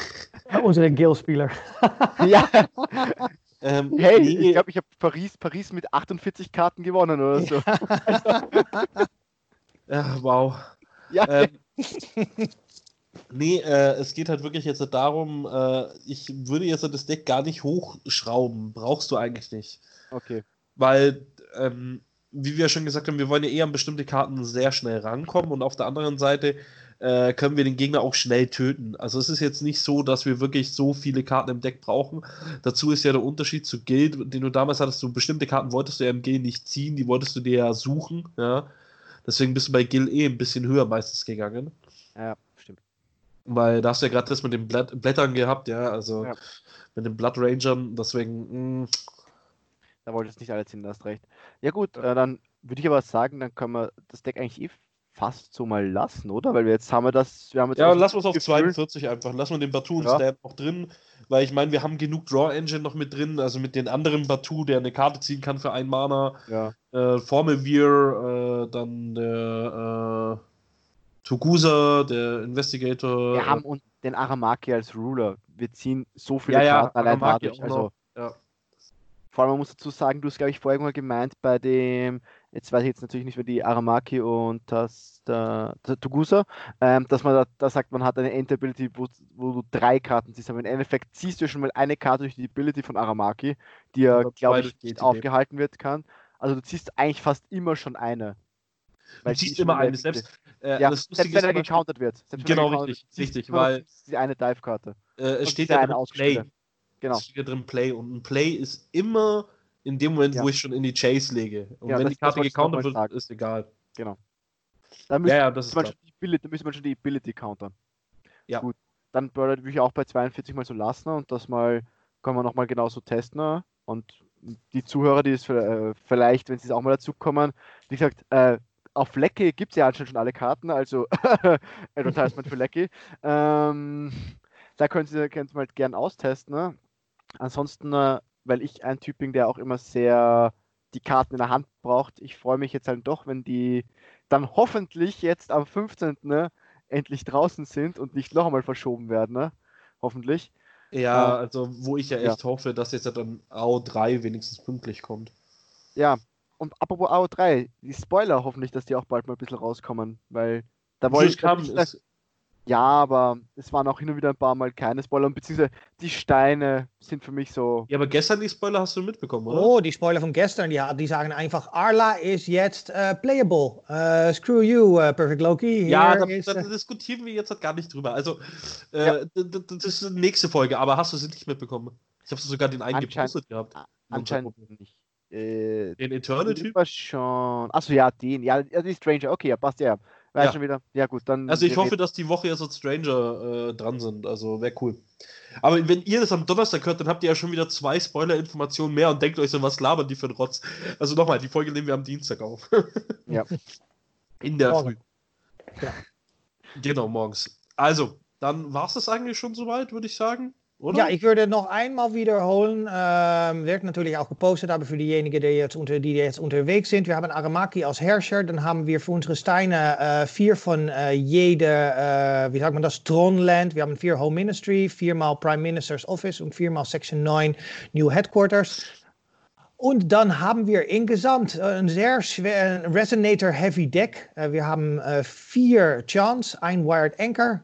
[laughs] Unsere Gale-Spieler. [laughs] ja. Ähm, [laughs] hey, nee. ich glaube, ich habe Paris, Paris mit 48 Karten gewonnen oder so. ja, wow. Ja. Ähm, nee, äh, es geht halt wirklich jetzt darum, äh, ich würde jetzt das Deck gar nicht hochschrauben. Brauchst du eigentlich nicht. Okay. Weil, ähm, wie wir schon gesagt haben, wir wollen ja eher an bestimmte Karten sehr schnell rankommen und auf der anderen Seite äh, können wir den Gegner auch schnell töten. Also es ist jetzt nicht so, dass wir wirklich so viele Karten im Deck brauchen. Dazu ist ja der Unterschied zu Guild, den du damals hattest, du bestimmte Karten wolltest du ja im Guild nicht ziehen, die wolltest du dir ja suchen, ja. Deswegen bist du bei Guild eh ein bisschen höher meistens gegangen. Ja, stimmt. Weil da hast du ja gerade das mit den Blätt Blättern gehabt, ja, also ja. mit den Blood Rangern, deswegen, mh. Mm. Da wollte ich nicht alle ziehen, hast recht. Ja gut. Äh, dann würde ich aber sagen, dann können wir das Deck eigentlich eh fast so mal lassen, oder? Weil wir jetzt haben wir das. Wir haben jetzt ja, lassen wir es auf Gefühl. 42 einfach. Lassen wir den Batu und ja. Stand noch drin, weil ich meine, wir haben genug Draw Engine noch mit drin, also mit den anderen Batu, der eine Karte ziehen kann für ein Mana. Ja. Äh, Formelweir, äh, dann der äh, Togusa, der Investigator. Wir haben und den Aramaki als Ruler. Wir ziehen so viele ja, Karten allein dadurch. Also, ja. Vor allem, man muss dazu sagen, du hast, glaube ich, vorher mal gemeint, bei dem jetzt weiß ich jetzt natürlich nicht mehr die Aramaki und das der, der Togusa, ähm, dass man da, da, sagt, man hat eine End-Ability, wo, wo, du drei Karten ziehst, aber im Endeffekt ziehst du schon mal eine Karte durch die Ability von Aramaki, die ja, glaube ich, nicht aufgehalten wird kann. Also du ziehst eigentlich fast immer schon eine. Weil du ziehst immer eine, selbst, äh, ja, selbst wenn er gecountert wird. genau, richtig, richtig, weil die eine Dive-Karte. Äh, es steht ja drin Play. Genau. Es steht ja drin Play und ein Play ist immer in dem Moment, ja. wo ich schon in die Chase lege. Und ja, wenn die Karte gecountert wird, sagen. ist egal. Genau. Dann müsste, ja, ja, das man schon die Ability, müsste man schon die Ability countern. Ja. Gut. Dann würde ich auch bei 42 mal so lassen und das mal können wir nochmal genauso testen. Und die Zuhörer, die es äh, vielleicht, wenn sie es auch mal dazu kommen, wie gesagt, äh, auf Lecky gibt es ja anscheinend schon alle Karten, also [laughs] Advertisement für Lecky. Ähm, da können Sie, können Sie mal gern austesten. Ne? Ansonsten äh, weil ich ein Typ bin, der auch immer sehr die Karten in der Hand braucht. Ich freue mich jetzt halt doch, wenn die dann hoffentlich jetzt am 15. Ne, endlich draußen sind und nicht noch einmal verschoben werden. Ne? Hoffentlich. Ja, äh, also wo ich ja echt ja. hoffe, dass jetzt dann AO3 wenigstens pünktlich kommt. Ja, und apropos AO3, die Spoiler hoffentlich, dass die auch bald mal ein bisschen rauskommen, weil da wollte ich. Kam, ist, ja, aber es waren auch hin und wieder ein paar Mal keine Spoiler, beziehungsweise die Steine sind für mich so. Ja, aber gestern die Spoiler hast du mitbekommen, oder? Oh, die Spoiler von gestern, ja, die sagen einfach, Arla ist jetzt uh, playable. Uh, screw you, uh, Perfect Loki. ja, da, is, da, diskutieren wir jetzt halt gar nicht drüber. Also, ja. das ist die nächste Folge, aber hast du sie nicht mitbekommen? Ich habe sogar den einen gepostet gehabt. Anscheinend nicht. Äh, den Eternal-Typ? schon. Achso, ja, den. Ja, die Stranger. Okay, ja, passt ja. War ja. schon wieder. Ja, gut, dann. Also, ich hoffe, dass die Woche jetzt so Stranger äh, dran sind. Also, wäre cool. Aber wenn ihr das am Donnerstag hört, dann habt ihr ja schon wieder zwei Spoiler-Informationen mehr und denkt euch so, was labern die für ein Rotz. Also, nochmal, die Folge nehmen wir am Dienstag auf. [laughs] ja. In der Morgen. Früh. Ja. Genau, morgens. Also, dann war es das eigentlich schon soweit, würde ich sagen. Oder? Ja, ich würde noch einmal wiederholen. Ähm, wird natürlich auch gepostet, aber für diejenigen, die jetzt, unter, die jetzt unterwegs sind. Wir haben Aramaki als Herrscher. Dann haben wir für unsere Steine äh, vier von äh, jeder, äh, wie sagt man das, Tronland. Wir haben vier Home Ministry, viermal Prime Minister's Office und viermal Section 9 New Headquarters. Und dann haben wir insgesamt äh, ein sehr schwer Resonator Heavy Deck. Äh, wir haben äh, vier Chance, ein Wired Anchor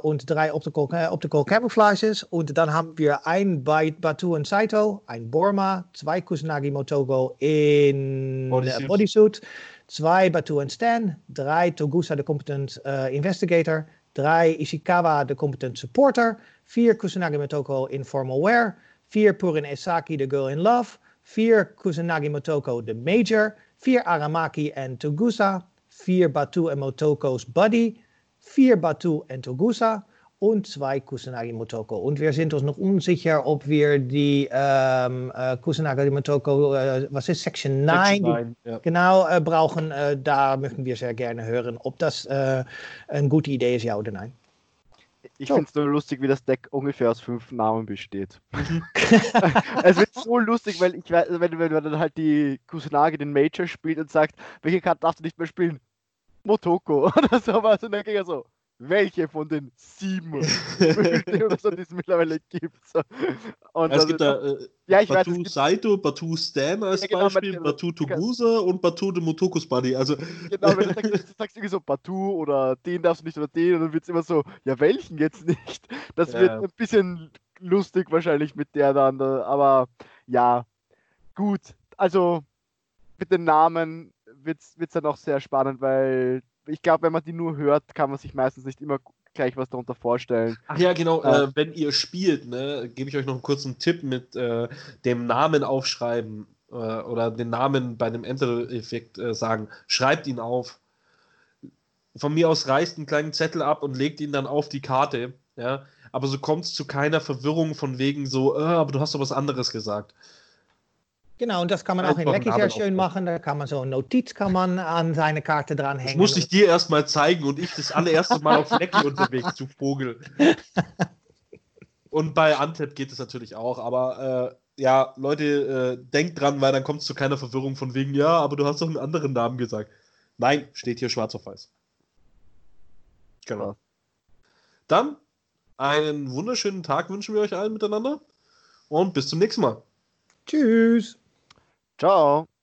und drei Optical, Optical Camouflages. Und dann haben wir ein Batu und Saito, ein Borma, zwei Kusanagi Motogo in Bodysuit, Bodysuit zwei Batu und Stan, drei Togusa, de Competent Investigator, drei Ishikawa, de Competent Supporter, vier Kusanagi Motoko in Formal Wear, vier Purin Esaki, de Girl in Love. 4 Kusanagi Motoko de Major, 4 Aramaki en Togusa, 4 Batu en Motoko's Buddy, 4 Batu en Togusa und 2 Kusanagi Motoko. Und wir sind uns noch unsicher, ob wir die ähm, äh, Kusanagi Motoko, äh, was ist Section 9, Section 9 ja. genau äh, brauchen. Da möchten wir sehr gerne hören, ob das äh, eine gute Idee ist, ja oder nein. Ich so. finde es nur lustig, wie das Deck ungefähr aus fünf Namen besteht. Mhm. [laughs] [laughs] es wird so lustig, weil ich weiß, wenn, wenn man dann halt die Kusanagi den Major spielt und sagt, welche Karte darfst du nicht mehr spielen? Motoko [laughs] oder sowas. Und dann ging er so, welche von den sieben [laughs] so, die es mittlerweile gibt. Und es gibt da äh, ja, ich Batu weiß, gibt... Saito, Batu Stan als ja, genau, Beispiel, mit, Batu Togusa und Batu de Motokus Buddy. Also, genau, wenn du [laughs] sagst, du sagst irgendwie so Batu oder den darfst du nicht oder den, und dann wird es immer so, ja, welchen jetzt nicht? Das ja. wird ein bisschen lustig wahrscheinlich mit der dann, aber ja, gut. Also mit den Namen wird es dann auch sehr spannend, weil ich glaube, wenn man die nur hört, kann man sich meistens nicht immer gleich was darunter vorstellen. Ach ja, genau. Äh, äh, wenn ihr spielt, ne, gebe ich euch noch einen kurzen Tipp mit äh, dem Namen aufschreiben äh, oder den Namen bei dem Enter-Effekt äh, sagen. Schreibt ihn auf. Von mir aus reißt einen kleinen Zettel ab und legt ihn dann auf die Karte. Ja, aber so kommt es zu keiner Verwirrung von wegen so, äh, aber du hast doch was anderes gesagt. Genau, und das kann man auch in Lecky sehr schön machen. Da kann man so eine Notiz kann man an seine Karte dranhängen. Das muss ich dir erstmal zeigen und ich das allererste Mal auf Lecky [laughs] unterwegs zu Vogel. Und bei Antep geht es natürlich auch, aber äh, ja, Leute, äh, denkt dran, weil dann kommt es zu keiner Verwirrung von wegen, ja, aber du hast doch einen anderen Namen gesagt. Nein, steht hier schwarz auf weiß. Genau. Dann einen wunderschönen Tag wünschen wir euch allen miteinander und bis zum nächsten Mal. Tschüss. Ciao.